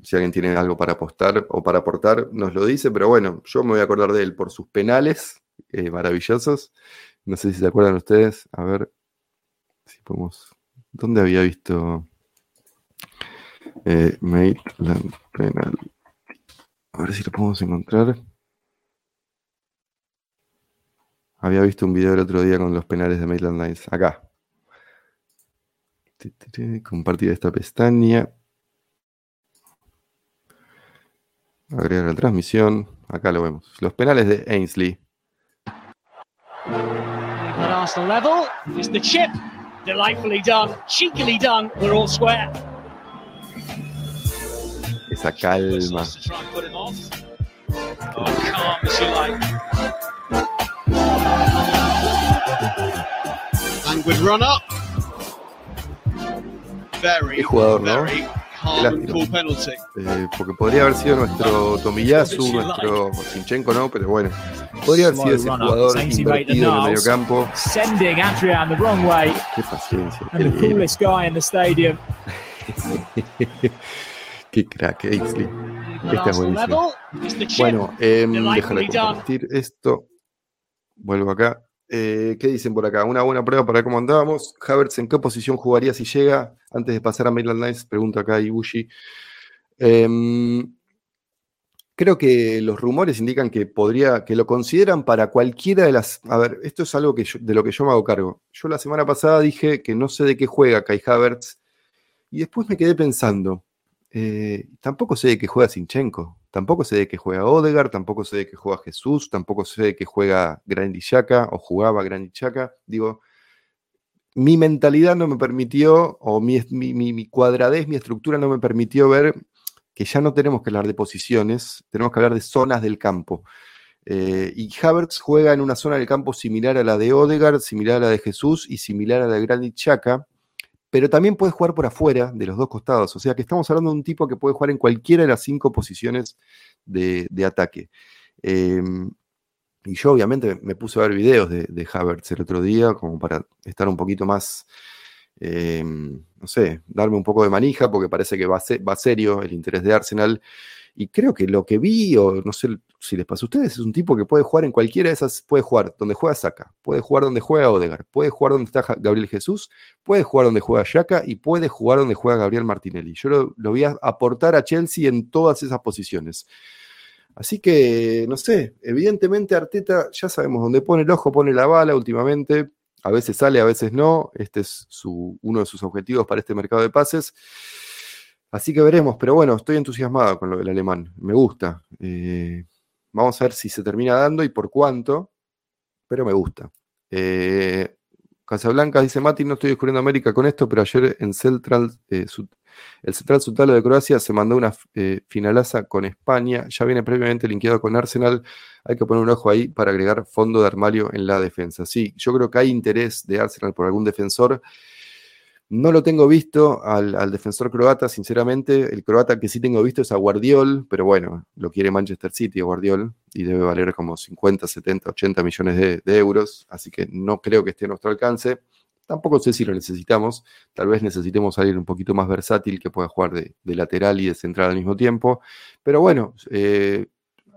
Speaker 3: si alguien tiene algo para apostar o para aportar, nos lo dice, pero bueno, yo me voy a acordar de él por sus penales eh, maravillosos. No sé si se acuerdan ustedes. A ver si podemos. ¿Dónde había visto Maitland penal? A ver si lo podemos encontrar. Había visto un video el otro día con los penales de Maitland Nights. Acá. Compartir esta pestaña. Agregar la transmisión. Acá lo vemos. Los penales de Ainsley.
Speaker 4: At Arsenal level is the chip. Delightfully done, cheekily done. We're all square.
Speaker 3: Esa calma.
Speaker 4: Oh, calm as you like. Languid run up. Very,
Speaker 3: Qué jugador, ¿no?
Speaker 4: very penalty.
Speaker 3: Eh, porque podría haber sido nuestro Tomiyasu, nuestro Sinchenko, ¿no? Pero bueno, podría haber sido ese jugador invertido en el medio campo.
Speaker 4: Sending Adrian the wrong way.
Speaker 3: Qué paciencia.
Speaker 4: And the coolest guy in the stadium. [LAUGHS]
Speaker 3: Qué crack, Ainsley. Este es buenísimo. Bueno, eh, déjame compartir esto. Vuelvo acá. Eh, ¿Qué dicen por acá? Una buena prueba para cómo andábamos. Havertz, ¿en qué posición jugaría si llega? Antes de pasar a Maryland Knights, pregunta acá Ibushi. Em, creo que los rumores indican que podría, que lo consideran para cualquiera de las. A ver, esto es algo que de lo que yo me hago cargo. Yo la semana pasada dije que no sé de qué juega Kai Havertz y después me quedé pensando. Eh, tampoco sé de qué juega Sinchenko. Tampoco sé de qué juega Odegar, tampoco sé de qué juega Jesús, tampoco sé de qué juega Grandy Xhaka o jugaba Grandy Xhaka. Digo, mi mentalidad no me permitió, o mi, mi, cuadradez, mi estructura no me permitió ver que ya no tenemos que hablar de posiciones, tenemos que hablar de zonas del campo. Eh, y Havertz juega en una zona del campo similar a la de Odegaard, similar a la de Jesús y similar a la de Granit Chaka, pero también puede jugar por afuera de los dos costados. O sea que estamos hablando de un tipo que puede jugar en cualquiera de las cinco posiciones de, ataque. Em, y yo obviamente me puse a ver videos de, de, Havertz el otro día, como para estar un poquito más, em, no sé, darme un poco de manija, porque parece que va, va serio el interés de Arsenal. Y creo que lo que vi, o no sé si les pasa a ustedes, es un tipo que puede jugar en cualquiera de esas, puede jugar donde juega Saka, puede jugar donde juega Odegar, puede jugar donde está Gabriel Jesús, puede jugar donde juega Yaka y puede jugar donde juega Gabriel Martinelli. Yo lo, lo voy a aportar a Chelsea en todas esas posiciones. Así que, no sé, evidentemente Arteta ya sabemos dónde pone el ojo, pone la bala últimamente. A veces sale, a veces no. Este es su, uno de sus objetivos para este mercado de pases. Así que veremos, pero bueno, estoy entusiasmado con lo del alemán, me gusta. Eh, vamos a ver si se termina dando y por cuánto, pero me gusta. Eh, Casablanca dice Mati, no estoy descubriendo América con esto, pero ayer en Central, eh, el Central Sutalo de Croacia se mandó una finalaza con España, ya viene previamente linkeado con Arsenal, hay que poner un ojo ahí para agregar fondo de armario en la defensa. Sí, yo creo que hay interés de Arsenal por algún defensor. No lo tengo visto al, defensor croata, sinceramente. El croata que sí tengo visto es a Guardiol, pero bueno, lo quiere Manchester City Guardiol y debe valer como 50, 70, 80 millones de, euros, así que no creo que esté a nuestro alcance. Tampoco sé si lo necesitamos. Tal vez necesitemos alguien un poquito más versátil que pueda jugar de, lateral y de central al mismo tiempo. Pero bueno, eh,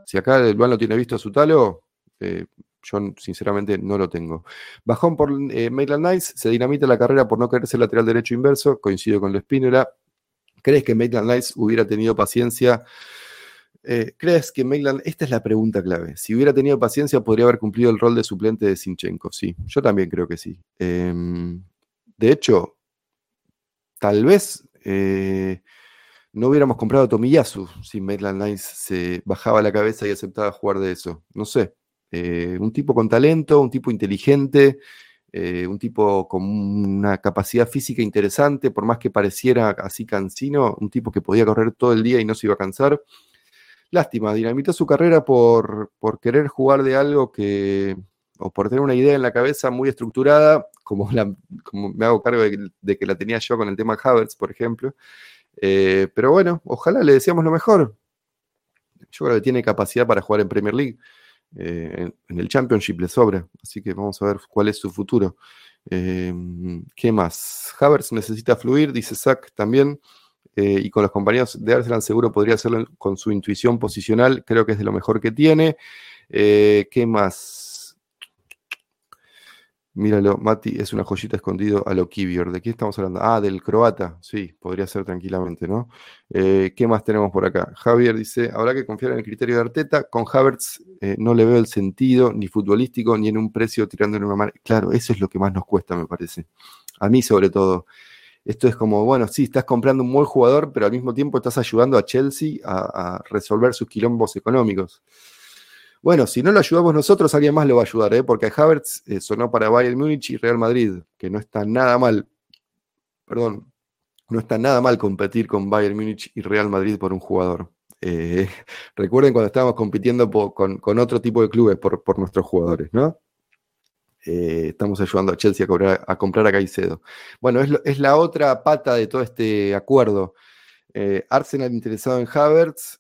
Speaker 3: si acá el Luan lo tiene visto a su talo, eh, yo sinceramente no lo tengo. Bajón por eh, Maitland Nice, se dinamita la carrera por no querer ser lateral derecho inverso, coincido con la Spinera. ¿Crees que Maitland Nice hubiera tenido paciencia? Eh, ¿Crees que Maitland, esta es la pregunta clave, si hubiera tenido paciencia podría haber cumplido el rol de suplente de Sinchenko? Sí, yo también creo que sí. Em, de hecho, tal vez eh, no hubiéramos comprado Tomiyasu si Maitland Nice se bajaba la cabeza y aceptaba jugar de eso. No sé, eh, un tipo con talento, un tipo inteligente, eh, un tipo con una capacidad física interesante, por más que pareciera así cansino, un tipo que podía correr todo el día y no se iba a cansar. Lástima, dinamitó su carrera por, querer jugar de algo que, o por tener una idea en la cabeza muy estructurada, como, como me hago cargo de, que la tenía yo con el tema Havertz, por ejemplo. Eh, pero bueno, ojalá le decíamos lo mejor. Yo creo que tiene capacidad para jugar en Premier League. Eh, en, el Championship le sobra, así que vamos a ver cuál es su futuro. Em, ¿Qué más? Havertz necesita fluir, dice Zach también, eh, y con los compañeros de Arsenal seguro podría hacerlo con su intuición posicional, creo que es de lo mejor que tiene. Eh, ¿Qué más? Míralo, Mati, es una joyita escondido a lo Kivior. ¿De qué estamos hablando? Ah, del croata. Sí, podría ser tranquilamente, ¿no? Eh, ¿Qué más tenemos por acá? Javier dice, habrá que confiar en el criterio de Arteta. Con Havertz eh, no le veo el sentido, ni futbolístico, ni en un precio tirándole una mano. Claro, eso es lo que más nos cuesta, me parece. A mí sobre todo. Esto es como, bueno, sí, estás comprando un buen jugador, pero al mismo tiempo estás ayudando a Chelsea a resolver sus quilombos económicos. Bueno, si no lo ayudamos nosotros, alguien más lo va a ayudar, ¿eh? porque Havertz eh, sonó para Bayern Múnich y Real Madrid, que no está nada mal. Perdón, no está nada mal competir con Bayern Múnich y Real Madrid por un jugador. Eh, [LAUGHS] recuerden cuando estábamos compitiendo con, otro tipo de clubes por, nuestros jugadores, ¿no? estamos ayudando a Chelsea a, comprar a Caicedo. Bueno, es, la otra pata de todo este acuerdo. Arsenal interesado en Havertz,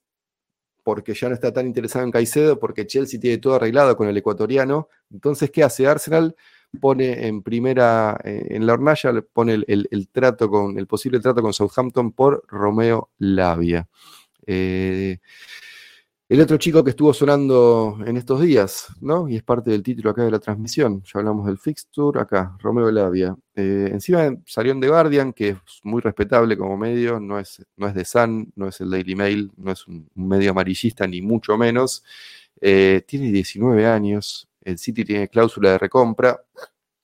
Speaker 3: porque ya no está tan interesado en Caicedo, porque Chelsea tiene todo arreglado con el ecuatoriano. Entonces, ¿qué hace Arsenal? Pone en primera, eh, en la hornalla, pone el, trato con, el posible trato con Southampton por Romeo Lavia. Eh, el otro chico que estuvo sonando en estos días, ¿no? Y es parte del título acá de la transmisión. Ya hablamos del fixture, acá, Romeo Lavia. Eh, encima salió en The Guardian, que es muy respetable como medio, no es, no es Sun, no es el Daily Mail, no es un, medio amarillista, ni mucho menos. Eh, tiene 19 años, el City tiene cláusula de recompra.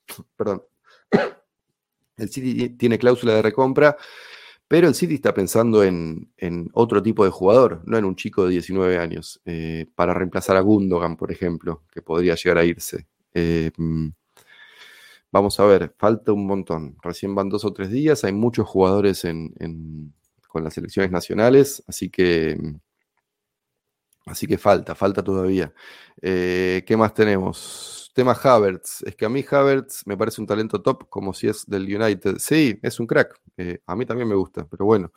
Speaker 3: [COUGHS] Perdón. [COUGHS] El City tiene cláusula de recompra Pero el City está pensando en, otro tipo de jugador, no en un chico de 19 años, eh, para reemplazar a Gundogan, por ejemplo, que podría llegar a irse. Mm, vamos a ver, falta un montón. Recién van dos o tres días, hay muchos jugadores con las selecciones nacionales, así que, así que falta, falta todavía. Eh, ¿Qué más tenemos? Tema Havertz. Es que a mí Havertz me parece un talento top, como si es del United. Sí, es un crack. Eh, a mí también me gusta, pero bueno.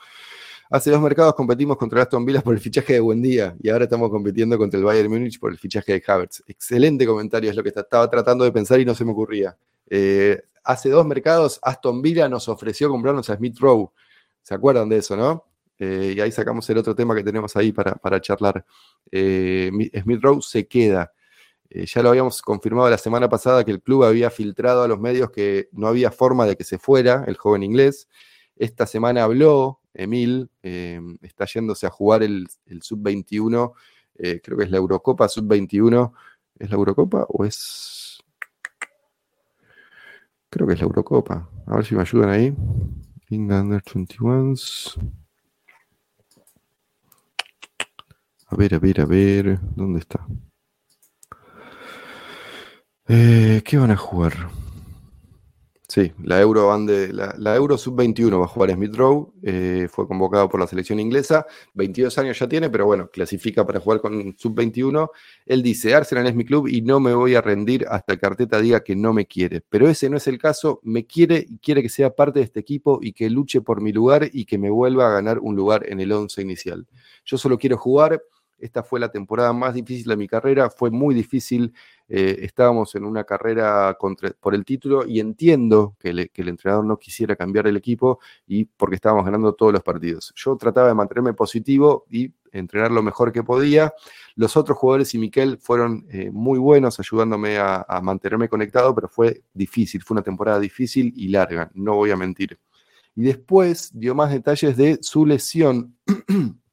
Speaker 3: Hace dos mercados competimos contra Aston Villa por el fichaje de Buendía y ahora estamos compitiendo contra el Bayern Múnich por el fichaje de Havertz. Excelente comentario, es lo que estaba tratando de pensar y no se me ocurría. Eh, hace dos mercados Aston Villa nos ofreció comprarnos a Smith Rowe. ¿Se acuerdan de eso, no? Eh, y ahí sacamos el otro tema que tenemos ahí para, para charlar. Smith Rowe se queda. Eh, ya lo habíamos confirmado la semana pasada que el club había filtrado a los medios que no había forma de que se fuera el joven inglés. Esta semana habló Emil, eh, está yéndose a jugar el, sub-21, eh, creo que es la Eurocopa sub-21. ¿Es la Eurocopa o es...? Creo que es la Eurocopa. A ver si me ayudan ahí. Under 21. A ver, a ver, a ver. ¿Dónde está? Eh, ¿Qué van a jugar? Sí, la Euro, la, Euro Sub-21 va a jugar Smith Rowe, eh, fue convocado por la selección inglesa, 22 años ya tiene, pero bueno, clasifica para jugar con Sub-21. Él dice, Arsenal es mi club y no me voy a rendir hasta que Arteta diga que no me quiere. Pero ese no es el caso, me quiere y quiere que sea parte de este equipo y que luche por mi lugar y que me vuelva a ganar un lugar en el 11 inicial. Yo solo quiero jugar, esta fue la temporada más difícil de mi carrera, fue muy difícil eh, estábamos en una carrera por el título y entiendo que, el entrenador no quisiera cambiar el equipo y porque estábamos ganando todos los partidos. Yo trataba de mantenerme positivo y entrenar lo mejor que podía. Los otros jugadores y Miquel fueron eh, muy buenos ayudándome a, a mantenerme conectado, pero fue difícil, fue una temporada difícil y larga, no voy a mentir. Y después dio más detalles de su lesión [CLEARS THROAT]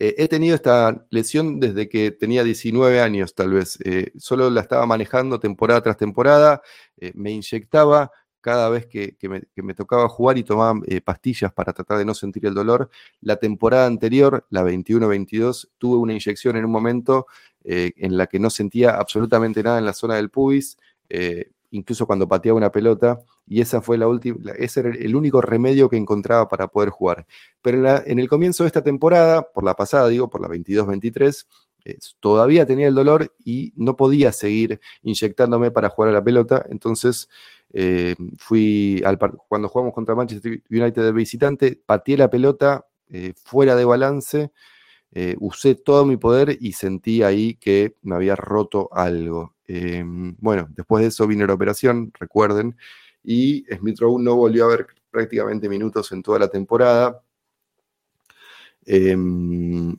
Speaker 3: Eh, he tenido esta lesión desde que tenía 19 años, tal vez. Eh, solo la estaba manejando temporada tras temporada. Eh, me inyectaba cada vez que, me, tocaba jugar y tomaba pastillas para tratar de no sentir el dolor. La temporada anterior, la 21-22, tuve una inyección en un momento en la que no sentía absolutamente nada en la zona del pubis incluso cuando pateaba una pelota, y esa fue la última, ese era el único remedio que encontraba para poder jugar. Pero en, el comienzo de esta temporada, por la pasada, digo, por la 22-23, eh, todavía tenía el dolor y no podía seguir inyectándome para jugar a la pelota, entonces eh, fui al cuando jugamos contra Manchester United de visitante, pateé la pelota eh, fuera de balance, usé todo mi poder y sentí ahí que me había roto algo. Em, bueno, después de eso vino la operación, recuerden, y Smith Rowe no volvió a ver prácticamente minutos en toda la temporada. Em,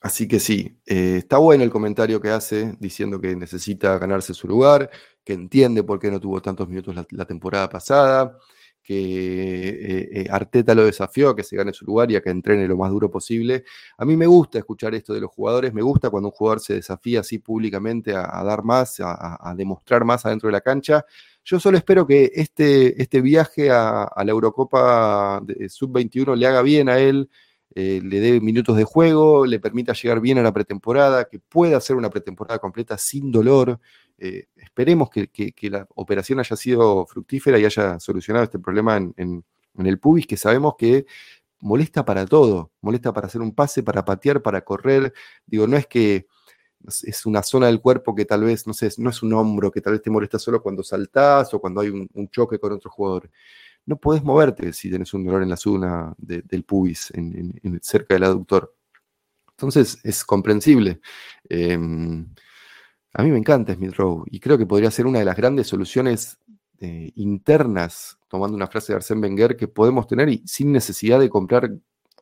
Speaker 3: así que sí, eh, está bueno el comentario que hace diciendo que necesita ganarse su lugar, que entiende por qué no tuvo tantos minutos la temporada pasada que eh, eh, Arteta lo desafió a que se gane su lugar y a que entrene lo más duro posible. A mí me gusta escuchar esto de los jugadores, me gusta cuando un jugador se desafía así públicamente a, dar más, a, demostrar más adentro de la cancha. Yo solo espero que este, este viaje a, la Eurocopa Sub-21 le haga bien a él, eh, le dé minutos de juego, le permita llegar bien a la pretemporada, que pueda hacer una pretemporada completa sin dolor. Eh, esperemos que, la operación haya sido fructífera y haya solucionado este problema en, el pubis, que sabemos que molesta para todo, molesta para hacer un pase, para patear, para correr. Digo, no es que es una zona del cuerpo que tal vez, no sé, no es un hombro que tal vez te molesta solo cuando saltás o cuando hay un, choque con otro jugador. No podés moverte si tenés un dolor en la zona del pubis, cerca del aductor. Entonces es comprensible. Em, a mí me encanta Smith Rowe y creo que podría ser una de las grandes soluciones eh, internas, tomando una frase de Arsène Wenger, que podemos tener y sin necesidad de comprar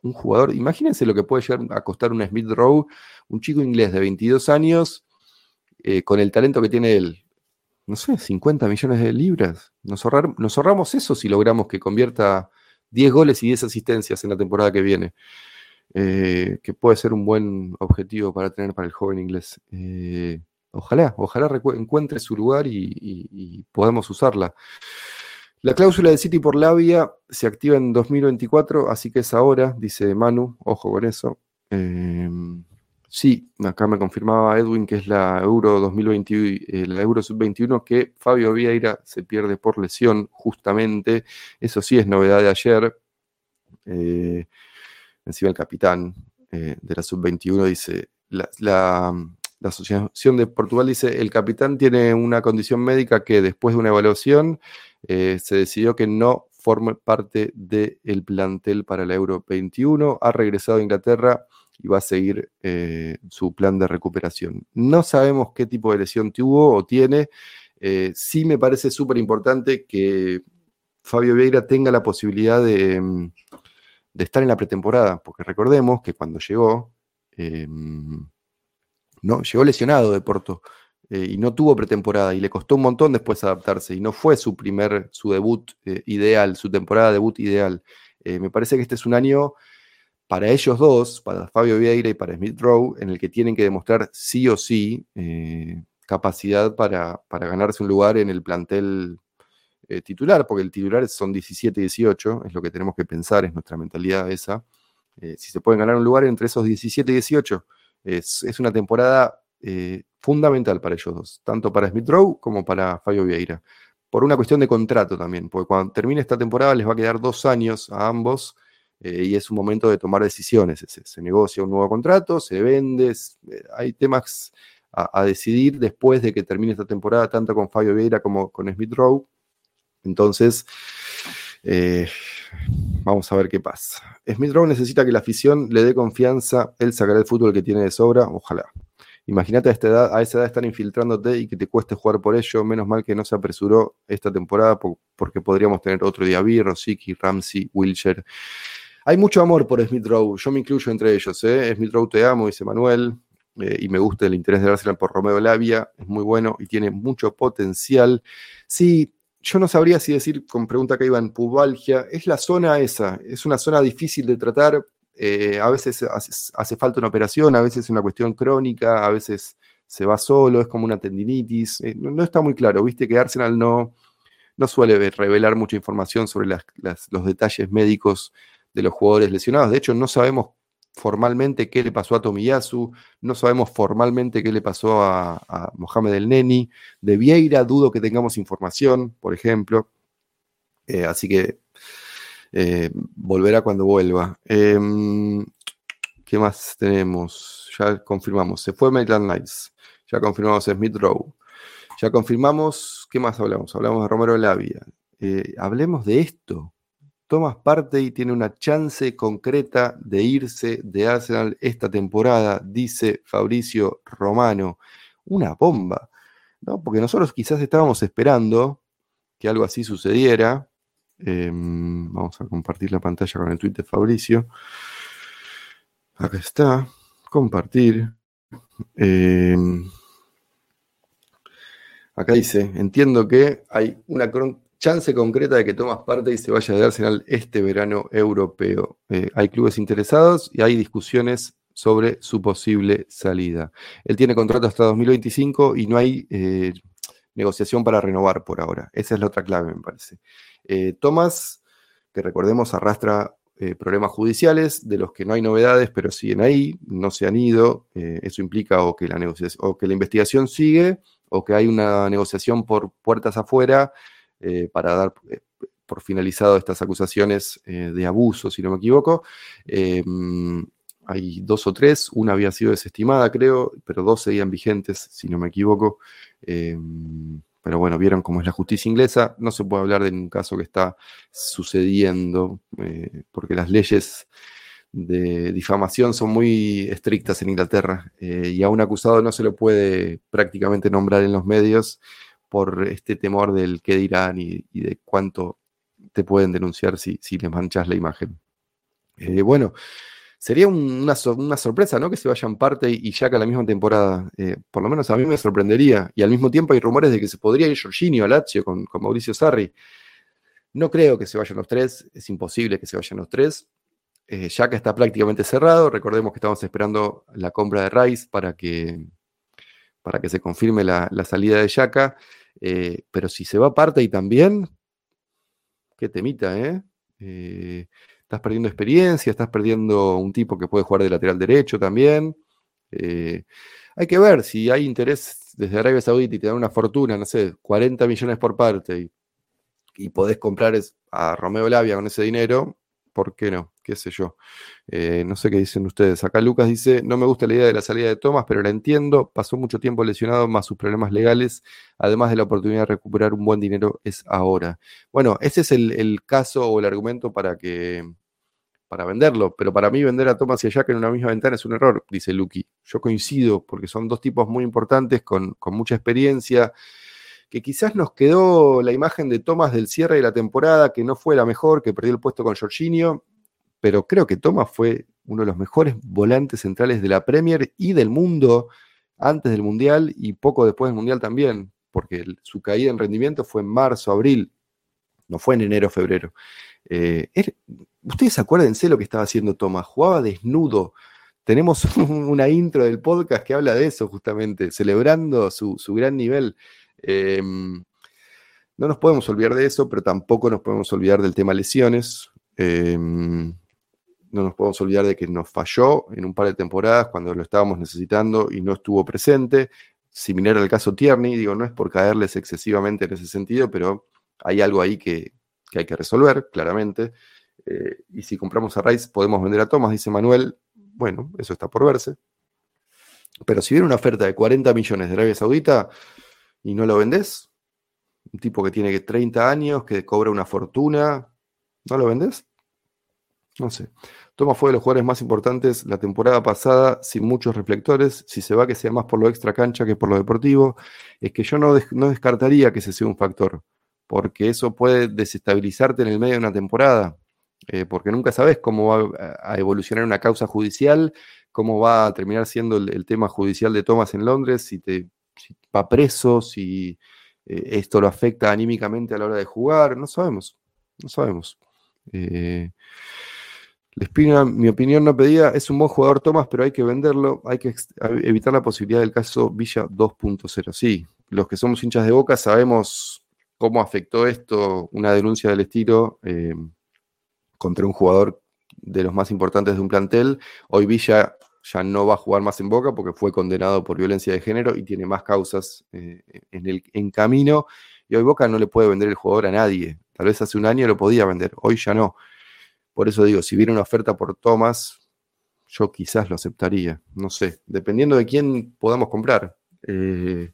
Speaker 3: un jugador. Imagínense lo que puede llegar a costar un Smith Rowe, un chico inglés de 22 años, eh, con el talento que tiene él. No sé, 50 millones de libras. Nos, ahorramos eso si logramos que convierta 10 goles y 10 asistencias en la temporada que viene. Eh, que puede ser un buen objetivo para tener para el joven inglés. Ojalá, ojalá encuentre su lugar y, podamos usarla. La cláusula de City por Labia se activa en 2024, así que es ahora, dice Manu, ojo con eso. Eh, sí, acá me confirmaba Edwin que es la Euro 2021, eh, la Euro Sub-21, que Fabio Vieira se pierde por lesión, justamente. Eso sí es novedad de ayer. Eh, encima el capitán de la Sub-21 dice, la, Asociación de Portugal dice, el capitán tiene una condición médica que después de una evaluación eh, se decidió que no forme parte del plantel para la Euro 21, ha regresado a Inglaterra y va a seguir eh, su plan de recuperación. No sabemos qué tipo de lesión tuvo o tiene. Eh, sí me parece súper importante que Fabio Vieira tenga la posibilidad mm, de, estar en la pretemporada, porque recordemos que cuando llegó, no, llegó lesionado de Porto. Eh, y no tuvo pretemporada y le costó un montón después adaptarse y no fue su primer, su debut eh, ideal, su temporada debut ideal. Eh, me parece que este es un año para ellos dos, para Fabio Vieira y para Smith Rowe, en el que tienen que demostrar sí o sí capacidad para, para, ganarse un lugar en el plantel titular, porque el titular son 17 y 18, es lo que tenemos que pensar, es nuestra mentalidad esa. si se pueden ganar un lugar entre esos 17 y 18, es, es una temporada fundamental para ellos dos, tanto para Smith Rowe como para Fabio Vieira. Por una cuestión de contrato también, porque cuando termine esta temporada les va a quedar dos años a ambos eh, y es un momento de tomar decisiones. Se, negocia un nuevo contrato, se vende, eh, hay temas a, decidir después de que termine esta temporada, tanto con Fabio Vieira como con Smith Rowe. Entonces, eh, vamos a ver qué pasa. Smith Rowe necesita que la afición le dé confianza, él sacará el fútbol que tiene de sobra, ojalá. Imagínate a, esta edad, a esa edad estar infiltrándote y que te cueste jugar por ello. Menos mal que no se apresuró esta temporada porque podríamos tener otro Diaby, Rosicky, Ramsey, Wilshire. Hay mucho amor por Smith Rowe, yo me incluyo entre ellos. ¿eh? Smith Rowe te amo, dice Manuel, eh, y me gusta el interés de Arsenal por Romeo Lavia, es muy bueno y tiene mucho potencial. Sí, yo no sabría si decir, con pregunta que iba en pubalgia, es la zona esa, es una zona difícil de tratar eh, a veces hace, falta una operación, a veces es una cuestión crónica, a veces se va solo, es como una tendinitis. Eh, no, está muy claro, viste que Arsenal no, no suele revelar mucha información sobre los detalles médicos de los jugadores lesionados. De hecho, no sabemos formalmente qué le pasó a Tomiyasu, no sabemos formalmente qué le pasó a, Mohamed El Neni. De Vieira dudo que tengamos información, por ejemplo. Eh, así que eh, volverá cuando vuelva. Em, ¿Qué más tenemos? Ya confirmamos. Se fue Maitland Knights. Ya confirmamos Smith Rowe. Ya confirmamos. ¿Qué más hablamos? Hablamos de Romero Lavia. Eh, hablemos de esto. Thomas Partey tiene una chance concreta de irse de Arsenal esta temporada, dice Fabricio Romano. Una bomba, ¿no? Porque nosotros quizás estábamos esperando que algo así sucediera, Em, vamos a compartir la pantalla con el tweet de Fabricio. Acá está. Compartir. Em, acá dice, entiendo que hay una chance concreta de que tomas parte y se vaya de Arsenal este verano europeo. Eh, hay clubes interesados y hay discusiones sobre su posible salida. Él tiene contrato hasta 2025 y no hay eh, negociación para renovar por ahora. Esa es la otra clave, me parece. Eh, Thomas, que recordemos, arrastra eh, problemas judiciales de los que no hay novedades, pero siguen ahí, no se han ido. Eso implica o que, la o que la investigación sigue o que hay una negociación por puertas afuera para dar por finalizado estas acusaciones de abuso, si no me equivoco. Em, hay dos o tres, una había sido desestimada, creo, pero dos seguían vigentes, si no me equivoco. Em, pero bueno, vieron cómo es la justicia inglesa. No se puede hablar de un caso que está sucediendo, eh, porque las leyes de difamación son muy estrictas en Inglaterra eh, y a un acusado no se lo puede prácticamente nombrar en los medios por este temor del qué dirán y, de cuánto te pueden denunciar si, si les manchas la imagen. Eh, bueno, Sería una, sorpresa, ¿no? Que se vayan parte y, ya que la misma temporada. Eh, por lo menos a mí me sorprendería. Y al mismo tiempo hay rumores de que se podría ir Jorginho a Lazio con, Mauricio Sarri. No creo que se vayan los tres, es imposible que se vayan los tres. Eh, que está prácticamente cerrado, recordemos que estamos esperando la compra de Rice para que, para que se confirme la, salida de Yaka. Eh, pero si se va parte y también, qué temita, ¿eh? ¿eh? Estás perdiendo experiencia, estás perdiendo un tipo que puede jugar de lateral derecho también. Eh, hay que ver si hay interés desde Arabia Saudita y te dan una fortuna, no sé, 40 millones por parte y, y podés comprar a Romeo Lavia con ese dinero, ¿por qué no? ¿Qué sé yo? Eh, no sé qué dicen ustedes. Acá Lucas dice, no me gusta la idea de la salida de Thomas, pero la entiendo. Pasó mucho tiempo lesionado, más sus problemas legales, además de la oportunidad de recuperar un buen dinero, es ahora. Bueno, ese es el, caso o el argumento para que para venderlo, pero para mí vender a Thomas y a Jack en una misma ventana es un error, dice Lucky. Yo coincido, porque son dos tipos muy importantes, con, con mucha experiencia, que quizás nos quedó la imagen de Thomas del cierre de la temporada, que no fue la mejor, que perdió el puesto con Jorginho, pero creo que Thomas fue uno de los mejores volantes centrales de la Premier y del mundo antes del Mundial y poco después del Mundial también, porque su caída en rendimiento fue en marzo, abril, no fue en enero, febrero. Eh, ustedes acuérdense lo que estaba haciendo Thomas, jugaba desnudo. Tenemos [LAUGHS] una intro del podcast que habla de eso justamente, celebrando su gran nivel. Em, no nos podemos olvidar de eso, pero tampoco nos podemos olvidar del tema lesiones. Em, no nos podemos olvidar de que nos falló en un par de temporadas cuando lo estábamos necesitando y no estuvo presente. Similar al caso Tierney, digo, no es por caerles excesivamente en ese sentido, pero hay algo ahí que, hay que resolver, claramente. Eh, y si compramos a Rice, podemos vender a Thomas, dice Manuel. Bueno, eso está por verse. Pero si viene una oferta de 40 millones de Arabia Saudita, y no lo vendes, un tipo que tiene 30 años, que cobra una fortuna, ¿no lo vendes? No sé. Toma fue de los jugadores más importantes la temporada pasada, sin muchos reflectores. Si se va, que sea más por lo extra cancha que por lo deportivo. Es que yo no, no descartaría que ese sea un factor, porque eso puede desestabilizarte en el medio de una temporada. Eh, porque nunca sabes cómo va a evolucionar una causa judicial, cómo va a terminar siendo el, el tema judicial de Thomas en Londres, si te si va preso, si eh, esto lo afecta anímicamente a la hora de jugar, no sabemos, no sabemos. Eh, mi opinión no pedía, es un buen jugador Tomás, pero hay que venderlo, hay que evitar la posibilidad del caso Villa 2.0. Sí, los que somos hinchas de boca sabemos cómo afectó esto, una denuncia del estilo eh, contra un jugador de los más importantes de un plantel. Hoy Villa ya no va a jugar más en Boca porque fue condenado por violencia de género y tiene más causas eh, en, el, en camino. Y hoy Boca no le puede vender el jugador a nadie. Tal vez hace un año lo podía vender, hoy ya no. Por eso digo, si viene una oferta por Thomas, yo quizás lo aceptaría. No sé, dependiendo de quién podamos comprar. Eh,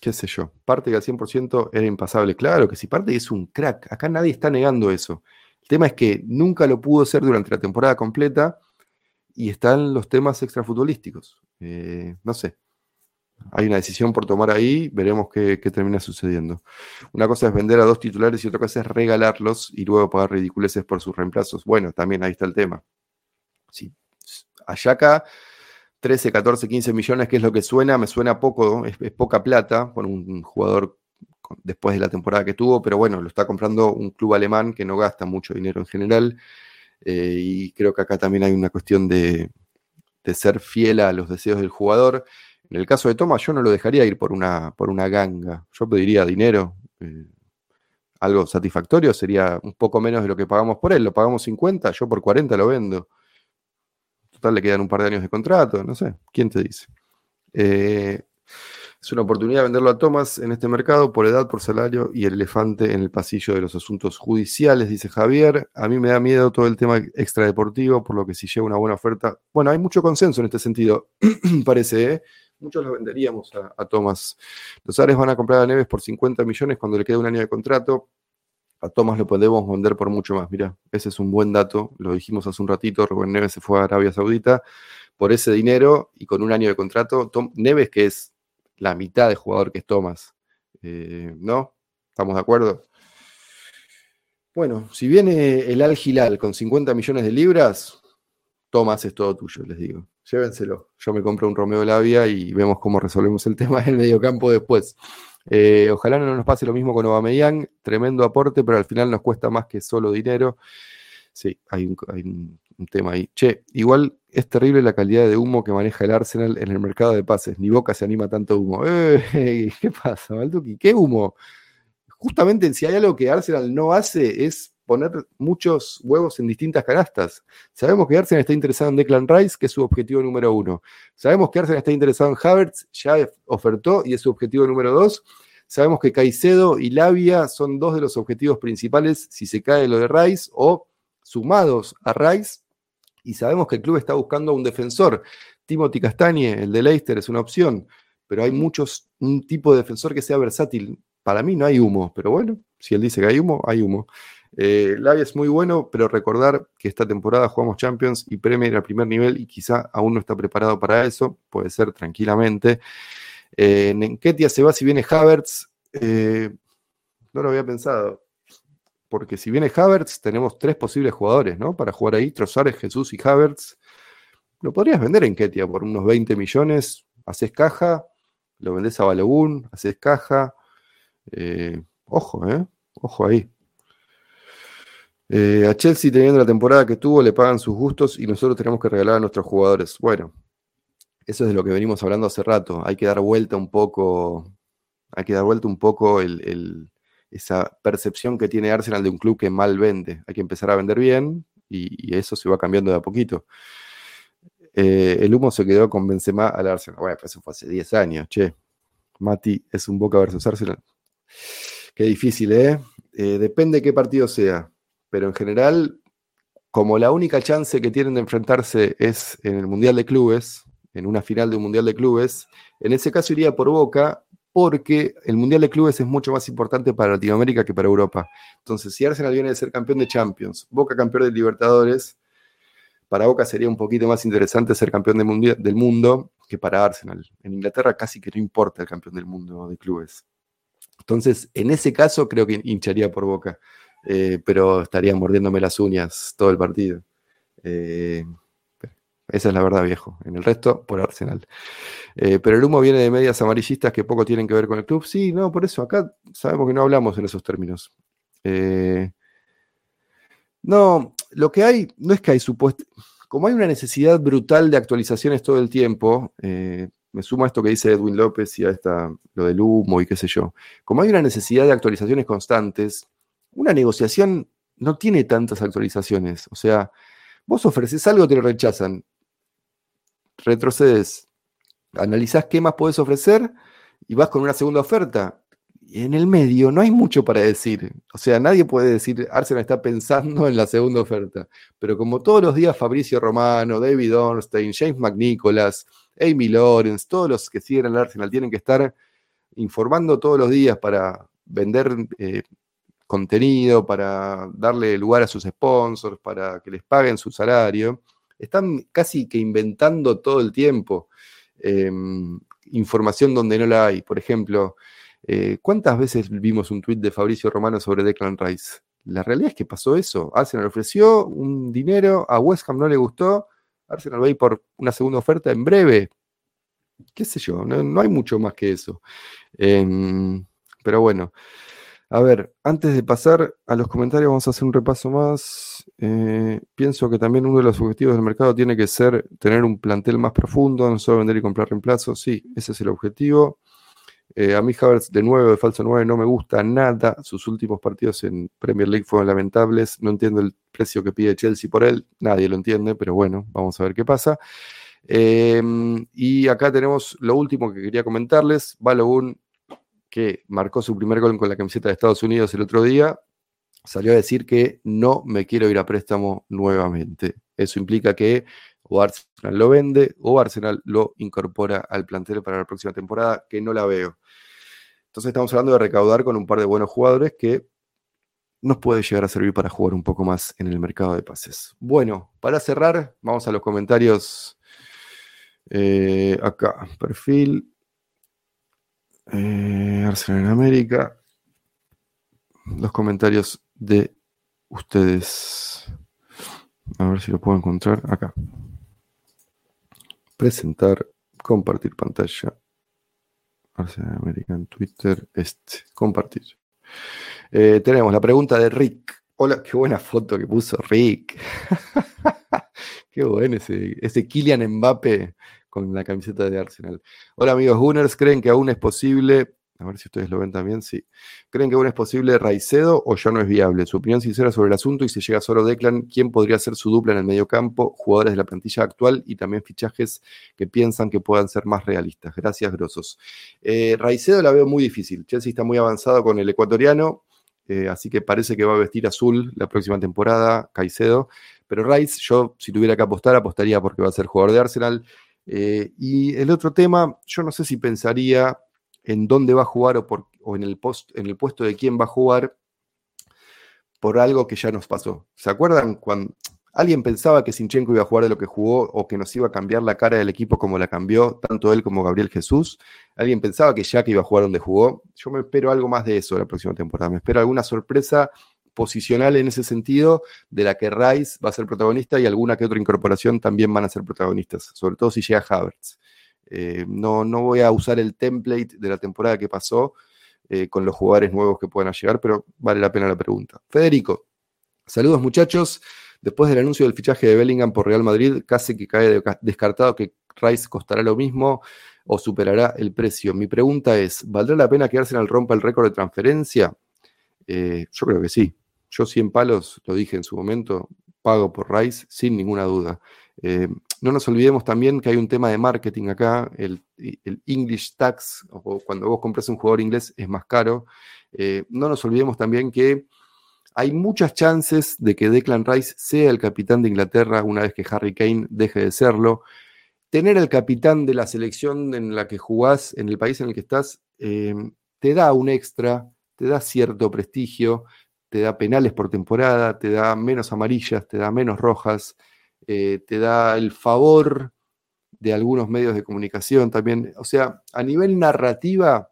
Speaker 3: qué sé yo. Parte que al 100% era impasable. Claro que si Parte es un crack. Acá nadie está negando eso. El tema es que nunca lo pudo ser durante la temporada completa y están los temas extrafutbolísticos. Eh, no sé. Hay una decisión por tomar ahí, veremos qué, termina sucediendo. Una cosa es vender a dos titulares y otra cosa es regalarlos y luego pagar ridiculeces por sus reemplazos. Bueno, también ahí está el tema. Sí. acá 13, 14, 15 millones, que es lo que suena, me suena poco, es, poca plata por un jugador después de la temporada que tuvo, pero bueno, lo está comprando un club alemán que no gasta mucho dinero en general. Eh, y creo que acá también hay una cuestión de, ser fiel a los deseos del jugador. En el caso de Thomas, yo no lo dejaría ir por una, por una ganga. Yo pediría dinero. Eh, algo satisfactorio sería un poco menos de lo que pagamos por él. Lo pagamos 50, yo por 40 lo vendo. Total, le quedan un par de años de contrato, no sé. ¿Quién te dice? Eh, es una oportunidad de venderlo a Thomas en este mercado por edad, por salario y el elefante en el pasillo de los asuntos judiciales, dice Javier. A mí me da miedo todo el tema extradeportivo, por lo que si llega una buena oferta. Bueno, hay mucho consenso en este sentido, [CLEARS THROAT] parece, ¿eh? Muchos lo venderíamos a, a Thomas. Los Ares van a comprar a Neves por 50 millones cuando le quede un año de contrato. A Thomas lo podemos vender por mucho más. Mira, ese es un buen dato. Lo dijimos hace un ratito. Rubén Neves se fue a Arabia Saudita por ese dinero y con un año de contrato. Neves, que es la mitad de jugador que es Thomas. Eh, ¿No? ¿Estamos de acuerdo? Bueno, si viene el Al Gilal con 50 millones de libras, Thomas es todo tuyo, les digo. Llévenselo. Yo me compro un Romeo Lavia y vemos cómo resolvemos el [LAUGHS] tema del mediocampo después. Eh, ojalá no nos pase lo mismo con Aubameyang, tremendo aporte, pero al final nos cuesta más que solo dinero. Sí, hay un un tema ahí. Che, igual es terrible la calidad de humo que maneja el Arsenal en el mercado de pases. Ni Boca se anima tanto humo. [LAUGHS] ¿Qué pasa, Malduki? ¿Qué humo? justamente si hay algo que Arsenal no hace es poner muchos huevos en distintas canastas. Sabemos que Arsenal está interesado en Declan Rice, que es su objetivo número uno. Sabemos que Arsenal está interesado en Havertz, ya ofertó y es su objetivo número dos. Sabemos que Caicedo y Lavia son dos de los objetivos principales si se cae lo de Rice o sumados a Rice. Y sabemos que el club está buscando un defensor. Timothy Castagne, el de Leicester, es una opción, pero hay muchos, un tipo de defensor que sea versátil. Para mí no hay humo, pero bueno, si él dice que hay humo, hay humo. Eh, Lavia es muy bueno, pero recordar que esta temporada jugamos Champions y Premier al primer nivel y quizá aún no está preparado para eso, puede ser tranquilamente. Eh, Nenketia se va si viene Havertz. Eh, no lo había pensado. Porque si viene Havertz, tenemos tres posibles jugadores, ¿no? Para jugar ahí, Trossard, Jesús y Havertz. Lo podrías vender en Ketia por unos 20 millones. Haces caja, lo vendés a Balogun, haces caja. Eh, ojo, ¿eh? Ojo ahí. a Chelsea, teniendo la temporada que tuvo, le pagan sus gustos y nosotros tenemos que regalar a nuestros jugadores. Bueno, eso es de lo que venimos hablando hace rato. Hay que dar vuelta un poco, hay que dar vuelta un poco esa percepción que tiene Arsenal de un club que mal vende. Hay que empezar a vender bien y, eso se va cambiando de a poquito. Eh, el humo se quedó con Benzema al Arsenal. Bueno, eso fue hace 10 años, che. Mati es un Boca versus Arsenal. Qué difícil, ¿eh? ¿eh? Depende de qué partido sea. Pero en general, como la única chance que tienen de enfrentarse es en el Mundial de Clubes, en una final de un Mundial de Clubes, en ese caso iría por Boca porque el Mundial de Clubes es mucho más importante para Latinoamérica que para Europa. Entonces, si Arsenal viene de ser campeón de Champions, Boca campeón de Libertadores, para Boca sería un poquito más interesante ser campeón del mundo que para Arsenal. En Inglaterra casi que no importa el campeón del mundo de clubes. Entonces, en ese caso creo que hincharía por Boca, eh, pero estaría mordiéndome las uñas todo el partido. Eh, esa es la verdad, viejo. En el resto, por Arsenal. Eh, pero el humo viene de medias amarillistas que poco tienen que ver con el club. Sí, no, por eso acá sabemos que no hablamos en esos términos. Eh, no, lo que hay, no es que hay supuesto. Como hay una necesidad brutal de actualizaciones todo el tiempo, eh, me sumo a esto que dice Edwin López y a esta, lo del humo y qué sé yo. Como hay una necesidad de actualizaciones constantes, una negociación no tiene tantas actualizaciones. O sea, vos ofreces algo, te lo rechazan retrocedes, analizás qué más puedes ofrecer y vas con una segunda oferta. Y en el medio no hay mucho para decir. O sea, nadie puede decir, Arsenal está pensando en la segunda oferta. Pero como todos los días Fabricio Romano, David Ornstein, James McNicholas, Amy Lawrence, todos los que siguen al Arsenal tienen que estar informando todos los días para vender eh, contenido, para darle lugar a sus sponsors, para que les paguen su salario están casi que inventando todo el tiempo em, información donde no la hay. Por ejemplo, eh, ¿cuántas veces vimos un tuit de Fabricio Romano sobre Declan Rice? La realidad es que pasó eso. Arsenal ofreció un dinero, a West Ham no le gustó, Arsenal va a ir por una segunda oferta en breve. ¿Qué sé yo? No, hay mucho más que eso. Em, pero bueno. A ver, antes de pasar a los comentarios, vamos a hacer un repaso más. Eh, pienso que también uno de los objetivos del mercado tiene que ser tener un plantel más profundo, no solo vender y comprar reemplazos. Sí, ese es el objetivo. Eh, a mí Havertz de 9, de falso 9, no me gusta nada. Sus últimos partidos en Premier League fueron lamentables. No entiendo el precio que pide Chelsea por él. Nadie lo entiende, pero bueno, vamos a ver qué pasa. Em, y acá tenemos lo último que quería comentarles. Balogun que marcó su primer gol con la camiseta de Estados Unidos el otro día, salió a decir que no me quiero ir a préstamo nuevamente. Eso implica que o Arsenal lo vende o Arsenal lo incorpora al plantel para la próxima temporada, que no la veo. Entonces estamos hablando de recaudar con un par de buenos jugadores que nos puede llegar a servir para jugar un poco más en el mercado de pases. Bueno, para cerrar, vamos a los comentarios. Eh, acá, perfil. Eh, Arsenal en América. Los comentarios de ustedes. A ver si lo puedo encontrar acá. Presentar, compartir pantalla. Arsenal América en Twitter. Este, compartir. Eh, tenemos la pregunta de Rick. Hola, qué buena foto que puso Rick. [LAUGHS] qué bueno ese, ese Kylian Mbappe con la camiseta de Arsenal. Hola amigos Gunners, ¿creen que aún es posible A ver si ustedes lo ven también, sí. ¿Creen que aún es posible Raicedo o ya no es viable? Su opinión sincera sobre el asunto y si llega solo Declan, ¿quién podría ser su dupla en el mediocampo? Jugadores de la plantilla actual y también fichajes que piensan que puedan ser más realistas. Gracias, grosos. Eh, Raicedo la veo muy difícil. Chelsea está muy avanzado con el ecuatoriano, eh, así que parece que va a vestir azul la próxima temporada, Caicedo. Pero Rice, yo si tuviera que apostar, apostaría porque va a ser jugador de Arsenal. Eh, y el otro tema, yo no sé si pensaría en dónde va a jugar o, por, en, el post, en el puesto de quién va a jugar por algo que ya nos pasó. ¿Se acuerdan cuando alguien pensaba que Sinchenko iba a jugar de lo que jugó o que nos iba a cambiar la cara del equipo como la cambió tanto él como Gabriel Jesús? ¿Alguien pensaba que Jack iba a jugar donde jugó? Yo me espero algo más de eso la próxima temporada. Me espero alguna sorpresa posicional en ese sentido, de la que Rice va a ser protagonista y alguna que otra incorporación también van a ser protagonistas, sobre todo si llega Havertz. Eh, no, no voy a usar el template de la temporada que pasó eh, con los jugadores nuevos que puedan llegar, pero vale la pena la pregunta. Federico, saludos muchachos. Después del anuncio del fichaje de Bellingham por Real Madrid, casi que cae descartado que Rice costará lo mismo o superará el precio. Mi pregunta es, ¿valdrá la pena que Arsenal rompa el récord de transferencia? Eh, yo creo que sí. Yo 100 palos, lo dije en su momento, pago por Rice sin ninguna duda. Eh, no nos olvidemos también que hay un tema de marketing acá, el, English tax, o cuando vos compras un jugador inglés es más caro. Eh, no nos olvidemos también que hay muchas chances de que Declan Rice sea el capitán de Inglaterra una vez que Harry Kane deje de serlo. Tener el capitán de la selección en la que jugás, en el país en el que estás, eh, te da un extra, te da cierto prestigio, te da penales por temporada, te da menos amarillas, te da menos rojas. Eh, te da el favor de algunos medios de comunicación también. O sea, a nivel narrativa,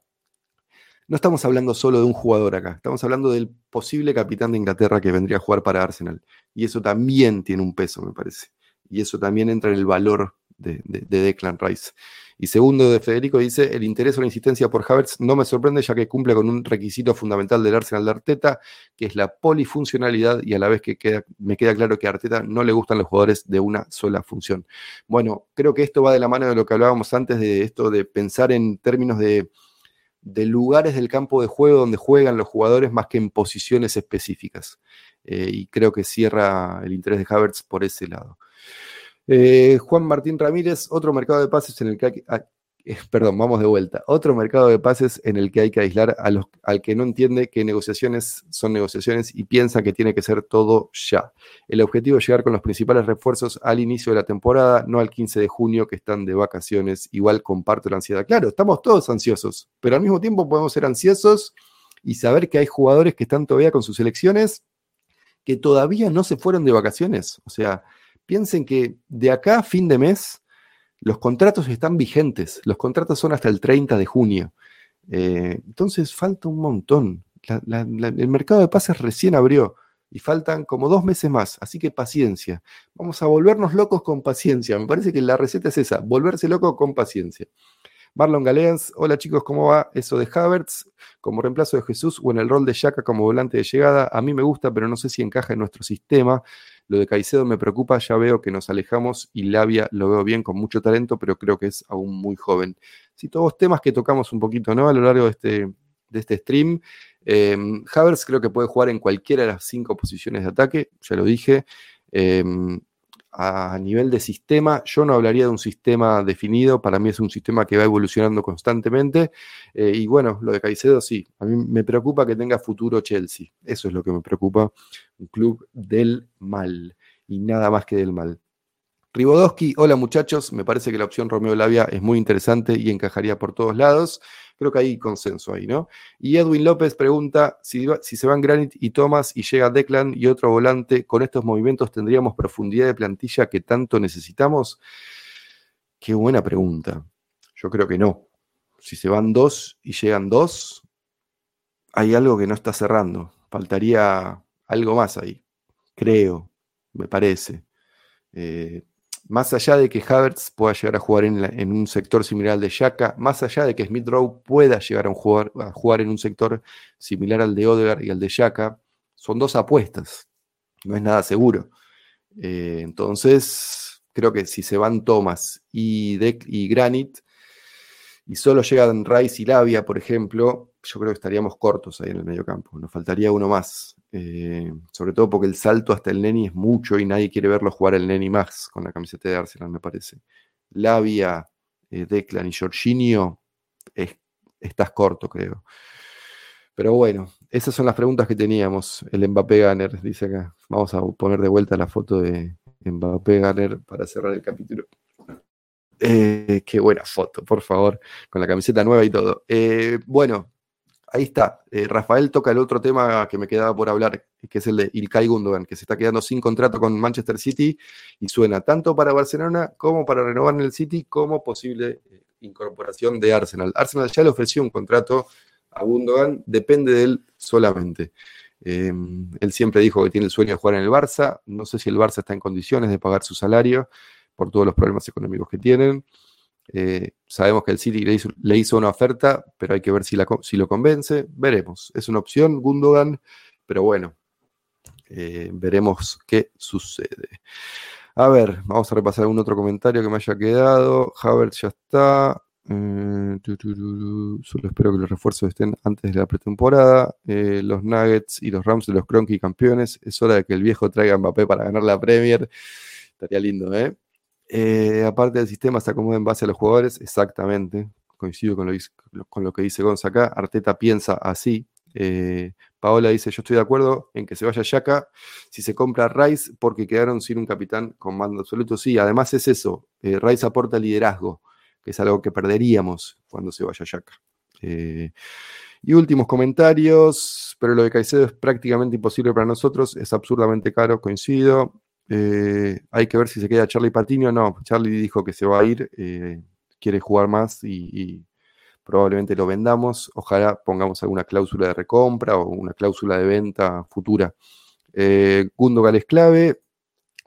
Speaker 3: no estamos hablando solo de un jugador acá, estamos hablando del posible capitán de Inglaterra que vendría a jugar para Arsenal. Y eso también tiene un peso, me parece. Y eso también entra en el valor de, de Declan Rice. Y segundo de Federico dice, el interés o la insistencia por Havertz no me sorprende ya que cumple con un requisito fundamental del Arsenal de Arteta, que es la polifuncionalidad y a la vez que me queda claro que a Arteta no le gustan los jugadores de una sola función. Bueno, creo que esto va de la mano de lo que hablábamos antes de esto de pensar en términos de, lugares del campo de juego donde juegan los jugadores más que en posiciones específicas. Eh, y creo que cierra el interés de Havertz por ese lado. Eh, Juan Martín Ramírez, otro mercado de pases en el que hay, ah, eh, [LAUGHS] perdón, vamos de vuelta. Otro mercado de pases en el que hay que aislar a los, al que no entiende que negociaciones son negociaciones y piensa que tiene que ser todo ya. El objetivo es llegar con los principales refuerzos al inicio de la temporada, no al 15 de junio que están de vacaciones. Igual comparto la ansiedad. Claro, estamos todos ansiosos, pero al mismo tiempo podemos ser ansiosos y saber que hay jugadores que están todavía con sus elecciones que todavía no se fueron de vacaciones. O sea, piensen que de acá a fin de mes los contratos están vigentes, los contratos son hasta el 30 de junio. Eh, entonces falta un montón. el mercado de pases recién abrió y faltan como dos meses más, así que paciencia. Vamos a volvernos locos con paciencia. Me parece que la receta es esa, volverse loco con paciencia. Marlon Galeans, hola chicos, ¿cómo va eso de Havertz como reemplazo de Jesús o en el rol de Yaka como volante de llegada? A mí me gusta, pero no sé si encaja en nuestro sistema. Lo de Caicedo me preocupa, ya veo que nos alejamos y Labia lo veo bien, con mucho talento, pero creo que es aún muy joven. Sí, todos temas que tocamos un poquito ¿no? a lo largo de este, de este stream. Eh, Havers creo que puede jugar en cualquiera de las cinco posiciones de ataque, ya lo dije. Em, a nivel de sistema, yo no hablaría de un sistema definido, para mí es un sistema que va evolucionando constantemente. Eh, y bueno, lo de Caicedo sí, a mí me preocupa que tenga futuro Chelsea, eso es lo que me preocupa, un club del mal y nada más que del mal. Ribodowski, hola muchachos, me parece que la opción Romeo Lavia es muy interesante y encajaría por todos lados. Creo que hay consenso ahí, ¿no? Y Edwin López pregunta si, si se van Granit y Thomas y llega Declan y otro volante, ¿con estos movimientos tendríamos profundidad de plantilla que tanto necesitamos? Qué buena pregunta. Yo creo que no. Si se van dos y llegan dos, hay algo que no está cerrando. Faltaría algo más ahí. Creo, me parece. Eh, más allá de que Havertz pueda llegar a jugar en, un sector similar al de Shaka, más allá de que Smith Rowe pueda llegar a, jugar, a jugar en un sector similar al de Odegaard y al de Shaka, son dos apuestas, no es nada seguro. Eh, entonces, creo que si se van Thomas y, y Granit, y solo llegan Rice y Lavia, por ejemplo, yo creo que estaríamos cortos ahí en el medio campo. Nos faltaría uno más. Eh, sobre todo porque el salto hasta el Neni es mucho y nadie quiere verlo jugar el Neni más con la camiseta de Arsenal, me parece. Lavia, eh, Declan y Jorginho, estás corto, creo. Pero bueno, esas son las preguntas que teníamos. El Mbappé Gunner, dice acá. Vamos a poner de vuelta la foto de Mbappé Gunner para cerrar el capítulo. Eh, qué buena foto, por favor, con la camiseta nueva y todo. bueno, ahí está. Eh, Rafael toca el otro tema que me quedaba por hablar, que es el de Ilkay Gundogan, que se está quedando sin contrato con Manchester City y suena tanto para Barcelona como para renovar en el City como posible eh, incorporación de Arsenal. Arsenal ya le ofreció un contrato a Gundogan, depende de él solamente. Em, él siempre dijo que tiene el sueño de jugar en el Barça. No sé si el Barça está en condiciones de pagar su salario por todos los problemas económicos que tienen. Eh, sabemos que el City le hizo, una oferta, pero hay que ver si, lo convence. Veremos. Es una opción, Gundogan, pero bueno, eh, veremos qué sucede. A ver, vamos a repasar algún otro comentario que me haya quedado. Havertz ya está. Eh, solo espero que los refuerzos estén antes de la pretemporada. los Nuggets y los Rams de los Cronky campeones. Es hora de que el viejo traiga a Mbappé para ganar la Premier. Estaría lindo, ¿eh? Eh, aparte del sistema se acomoda en base a los jugadores, exactamente. Coincido con lo, que dice Gonza acá. Arteta piensa así. Eh, Paola dice: Yo estoy de acuerdo en que se vaya Yaka si se compra Rice porque quedaron sin un capitán con mando absoluto. Sí, además es eso. Eh, Rice aporta liderazgo, que es algo que perderíamos cuando se vaya Yaka. y últimos comentarios, pero lo de Caicedo es prácticamente imposible para nosotros, es absurdamente caro, coincido. Eh, hay que ver si se queda Charlie Patiño. No, Charlie dijo que se va a ir, eh, quiere jugar más y, probablemente lo vendamos. Ojalá pongamos alguna cláusula de recompra o una cláusula de venta futura. Eh, Gundogan es clave.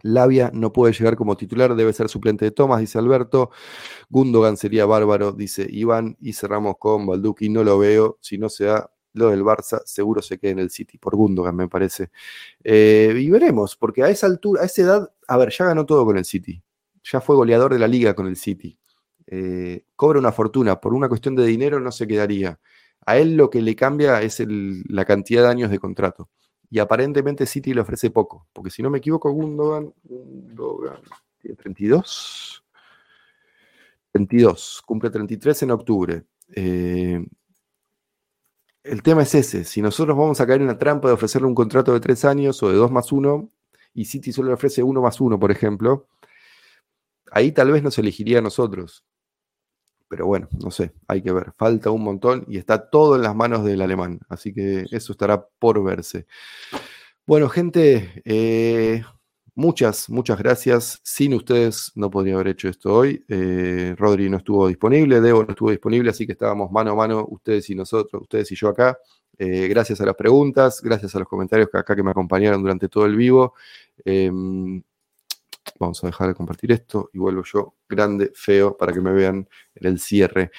Speaker 3: Labia no puede llegar como titular, debe ser suplente de Thomas, dice Alberto. Gundogan sería bárbaro, dice Iván. Y cerramos con Balduki, no lo veo. Si no se da, lo del Barça seguro se queda en el City, por Gundogan me parece. Eh, y veremos, porque a esa altura, a esa edad, a ver, ya ganó todo con el City. Ya fue goleador de la liga con el City. Eh, cobra una fortuna, por una cuestión de dinero no se quedaría. A él lo que le cambia es la cantidad de años de contrato. Y aparentemente City le ofrece poco, porque si no me equivoco, Gundogan, Gundogan tiene 32. 22, cumple 33 en octubre. Eh, el tema es ese. Si nosotros vamos a caer en la trampa de ofrecerle un contrato de tres años o de dos más uno, y City solo le ofrece uno más uno, por ejemplo, ahí tal vez nos elegiría a nosotros. Pero bueno, no sé, hay que ver. Falta un montón y está todo en las manos del alemán. Así que eso estará por verse. Bueno, gente, eh, Muchas, muchas gracias. Sin ustedes no podría haber hecho esto hoy. Eh, Rodri no estuvo disponible, Debo no estuvo disponible, así que estábamos mano a mano ustedes y nosotros, ustedes y yo acá. Eh, gracias a las preguntas, gracias a los comentarios que acá que me acompañaron durante todo el vivo. Em, vamos a dejar de compartir esto y vuelvo yo grande, feo, para que me vean en el cierre.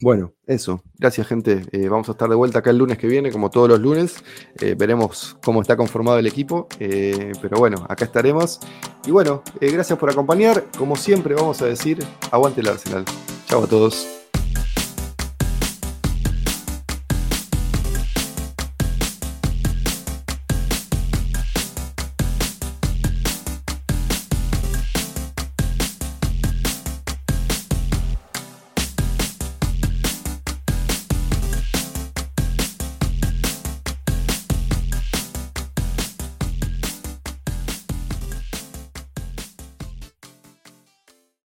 Speaker 3: Bueno, eso. Gracias, gente. Eh, vamos a estar de vuelta acá el lunes que viene, como todos los lunes. Eh, veremos cómo está conformado el equipo. Eh, pero bueno, acá estaremos. Y bueno, gracias por acompañar. Como siempre, vamos a decir, aguante el Arsenal. Chao a todos.